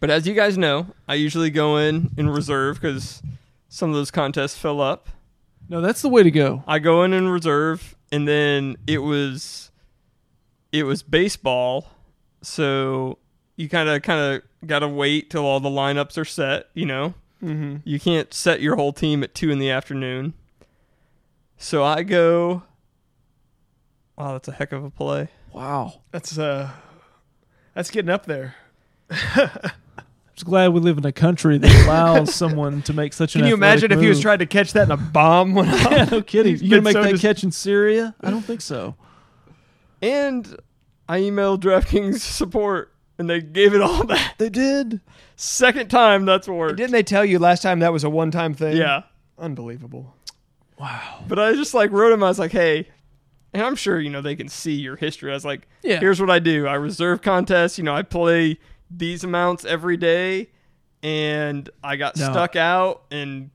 But as you guys know, I usually go in in reserve because some of those contests fill up. no, that's the way to go. I go in in reserve, and then it was it was baseball, so you kind of kind of got to wait till all the lineups are set. You know, Mm-hmm. you can't set your whole team at two in the afternoon. So I go. Wow, that's a heck of a play. Wow. That's uh, that's getting up there. I'm just glad we live in a country that allows someone to make such an. Can you imagine if he was trying to catch that in a bomb went off? move. Yeah, no kidding. He's You gonna make so that dis- catch in Syria? I don't think so. And I emailed DraftKings support, and they gave it all back. They did. Second time that's worked. Didn't they tell you last time that was a one-time thing? Yeah. Unbelievable. Wow. But I just like wrote him. I was like, hey, and I'm sure you know they can see your history. I was like, Yeah. here's what I do. I reserve contests. You know, I play these amounts every day, and I got No. stuck out and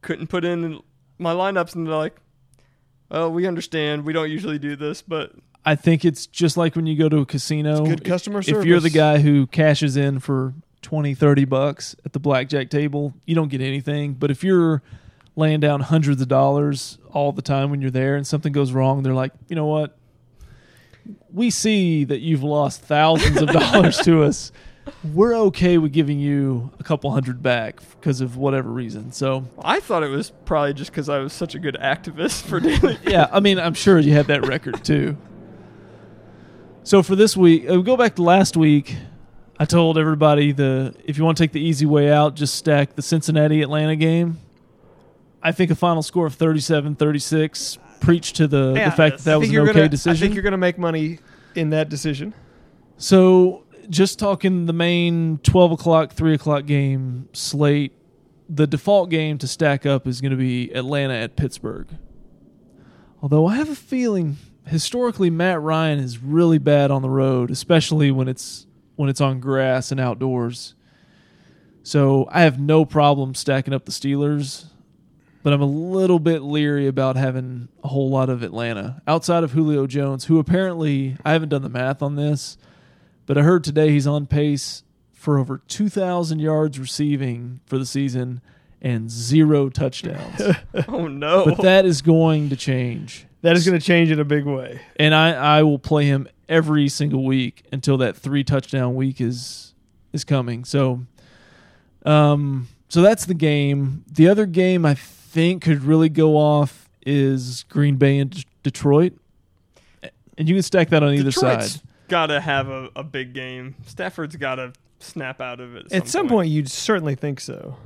couldn't put in my lineups. And they're like, well, we understand. We don't usually do this, but I think it's just like when you go to a casino. It's good customer If you're the guy who cashes in for 20, 30 bucks at the blackjack table, you don't get anything. But if you're laying down hundreds of dollars all the time when you're there and something goes wrong, they're like, you know what? We see that you've lost thousands of dollars to us. We're okay with giving you a couple hundred back because of whatever reason. So, I thought it was probably just because I was such a good activist for daily. yeah, I mean, I'm sure you have that record too. So for this week, uh, we go back to last week. I told everybody the if you want to take the easy way out, just stack the Cincinnati Atlanta game. I think a final score of 37-36 preach to the, Yeah, the fact that that was an okay gonna, I think you're going to make money in that decision. So, just talking the main 12 o'clock, 3 o'clock game slate, the default game to stack up is going to be Atlanta at Pittsburgh. Although I have a feeling historically Matt Ryan is really bad on the road, especially when it's when it's on grass and outdoors. So I have no problem stacking up the Steelers, but I'm a little bit leery about having a whole lot of Atlanta outside of Julio Jones, who apparently I haven't done the math on this, but I heard today he's on pace for over 2,000 yards receiving for the season and zero touchdowns. oh no! but that is going to change. That is going to change in a big way. And I, I will play him every single week until that three touchdown week is is coming. So um so that's the game. The other game I think could really go off is Green Bay and D- Detroit. And you can stack that on either Detroit's side. got to have a, a big game. Stafford's got to snap out of it. At some point, you'd certainly think so.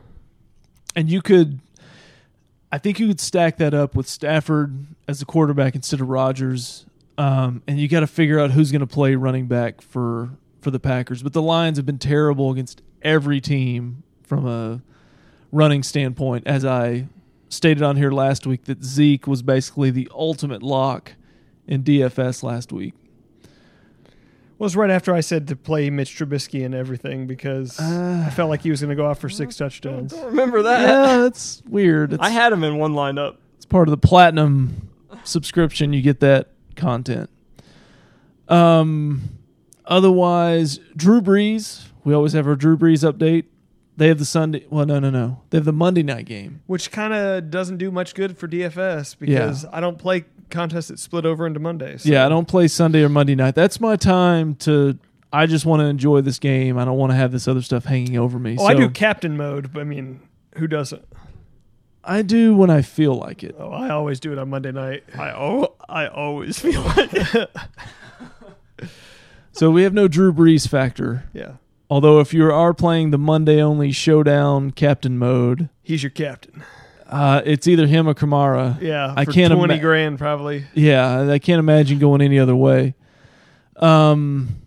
And you could I think you could stack that up with Stafford as the quarterback instead of Rodgers. Um, and you got to figure out who's going to play running back for for the Packers. But the Lions have been terrible against every team from a running standpoint. As I stated on here last week, that Zeke was basically the ultimate lock in DFS last week. Well, it was right after I said to play Mitch Trubisky and everything because I felt like he was going to go off for six touchdowns. don't remember that. Yeah, that's weird. It's, I had him in one lineup. It's part of the platinum subscription. You get that content. Um, otherwise, Drew Brees. We always have our Drew Brees update. They have the Sunday. Well, no, no, no. They have the Monday night game. Which kind of doesn't do much good for DFS because I don't play contests that split over into Mondays. Yeah, I don't play Sunday or Monday night. That's my time to. I just want to enjoy this game. I don't want to have this other stuff hanging over me. Oh, so I do captain mode, but I mean, who doesn't? I do when I feel like it. Oh, I always do it on Monday night. I oh, I always feel like it. So we have no Drew Brees factor. Yeah. Although if you are playing the Monday only showdown captain mode, He's your captain. uh, it's either him or Kamara. Yeah, I for can't twenty ima- grand probably. Yeah, I can't imagine going any other way. Um,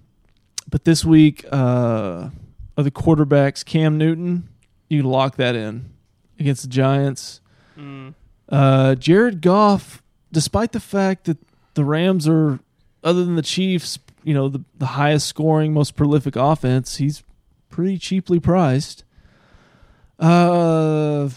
but this week, uh, are the quarterbacks Cam Newton? You lock that in against the Giants. Mm. Uh, Jared Goff, despite the fact that the Rams are, other than the Chiefs, you know, the, the highest scoring, most prolific offense, he's pretty cheaply priced. Uh,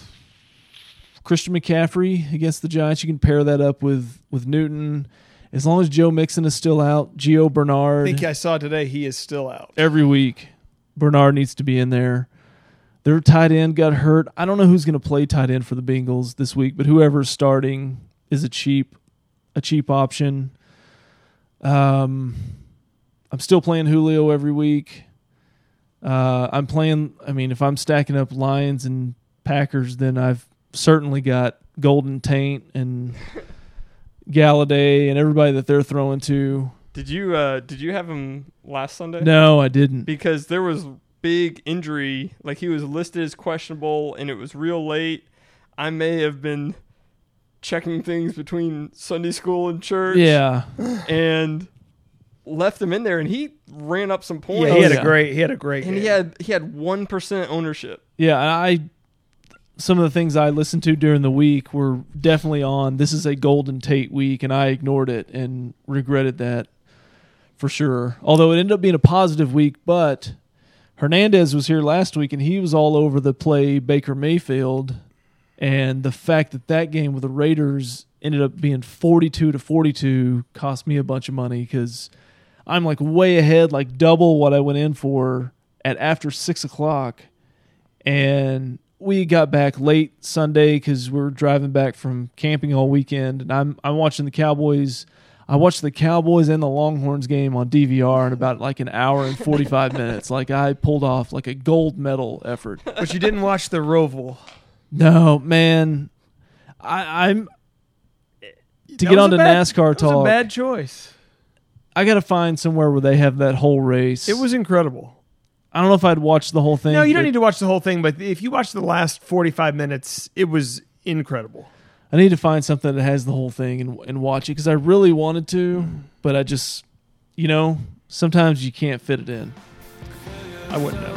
Christian McCaffrey against the Giants, you can pair that up with with Newton. As long as Joe Mixon is still out, Gio Bernard. I think I saw today he is still out. every week. Bernard needs to be in there. Their tight end got hurt. I don't know who's going to play tight end for the Bengals this week, but whoever's starting is a cheap, a cheap option. Um, I'm still playing Julio every week. Uh, I'm playing. I mean, if I'm stacking up Lions and Packers, then I've certainly got Golden Taint and Golladay and everybody that they're throwing to. Did you uh did you have him last Sunday? No, I didn't. Because there was big injury, like he was listed as questionable and it was real late. I may have been checking things between Sunday school and church. Yeah. And left him in there and he ran up some points. Yeah, he had a great. He had a great. and game. he had he had one percent ownership. Yeah, and I some of the things I listened to during the week were definitely on. This is a Golden Tate week, and I ignored it and regretted that for sure. Although it ended up being a positive week, but Hernandez was here last week, and he was all over the play Baker Mayfield, and the fact that that game with the Raiders ended up being forty-two to forty-two cost me a bunch of money because I'm like way ahead, like double what I went in for at after six o'clock and we got back late Sunday because we were driving back from camping all weekend, and I'm I'm watching the Cowboys. I watched the Cowboys and the Longhorns game on DVR in about like an hour and forty five minutes. Like I pulled off like a gold medal effort. but you didn't watch the Roval. No man, I, I'm to That get on to bad- NASCAR talk. a bad choice. I got to find somewhere where they have that whole race. It was incredible. I don't know if I'd watch the whole thing. No, you don't but need to watch the whole thing, but if you watch the last forty-five minutes, it was incredible. I need to find something that has the whole thing and, and watch it because I really wanted to, but I just, you know, sometimes you can't fit it in. I wouldn't know.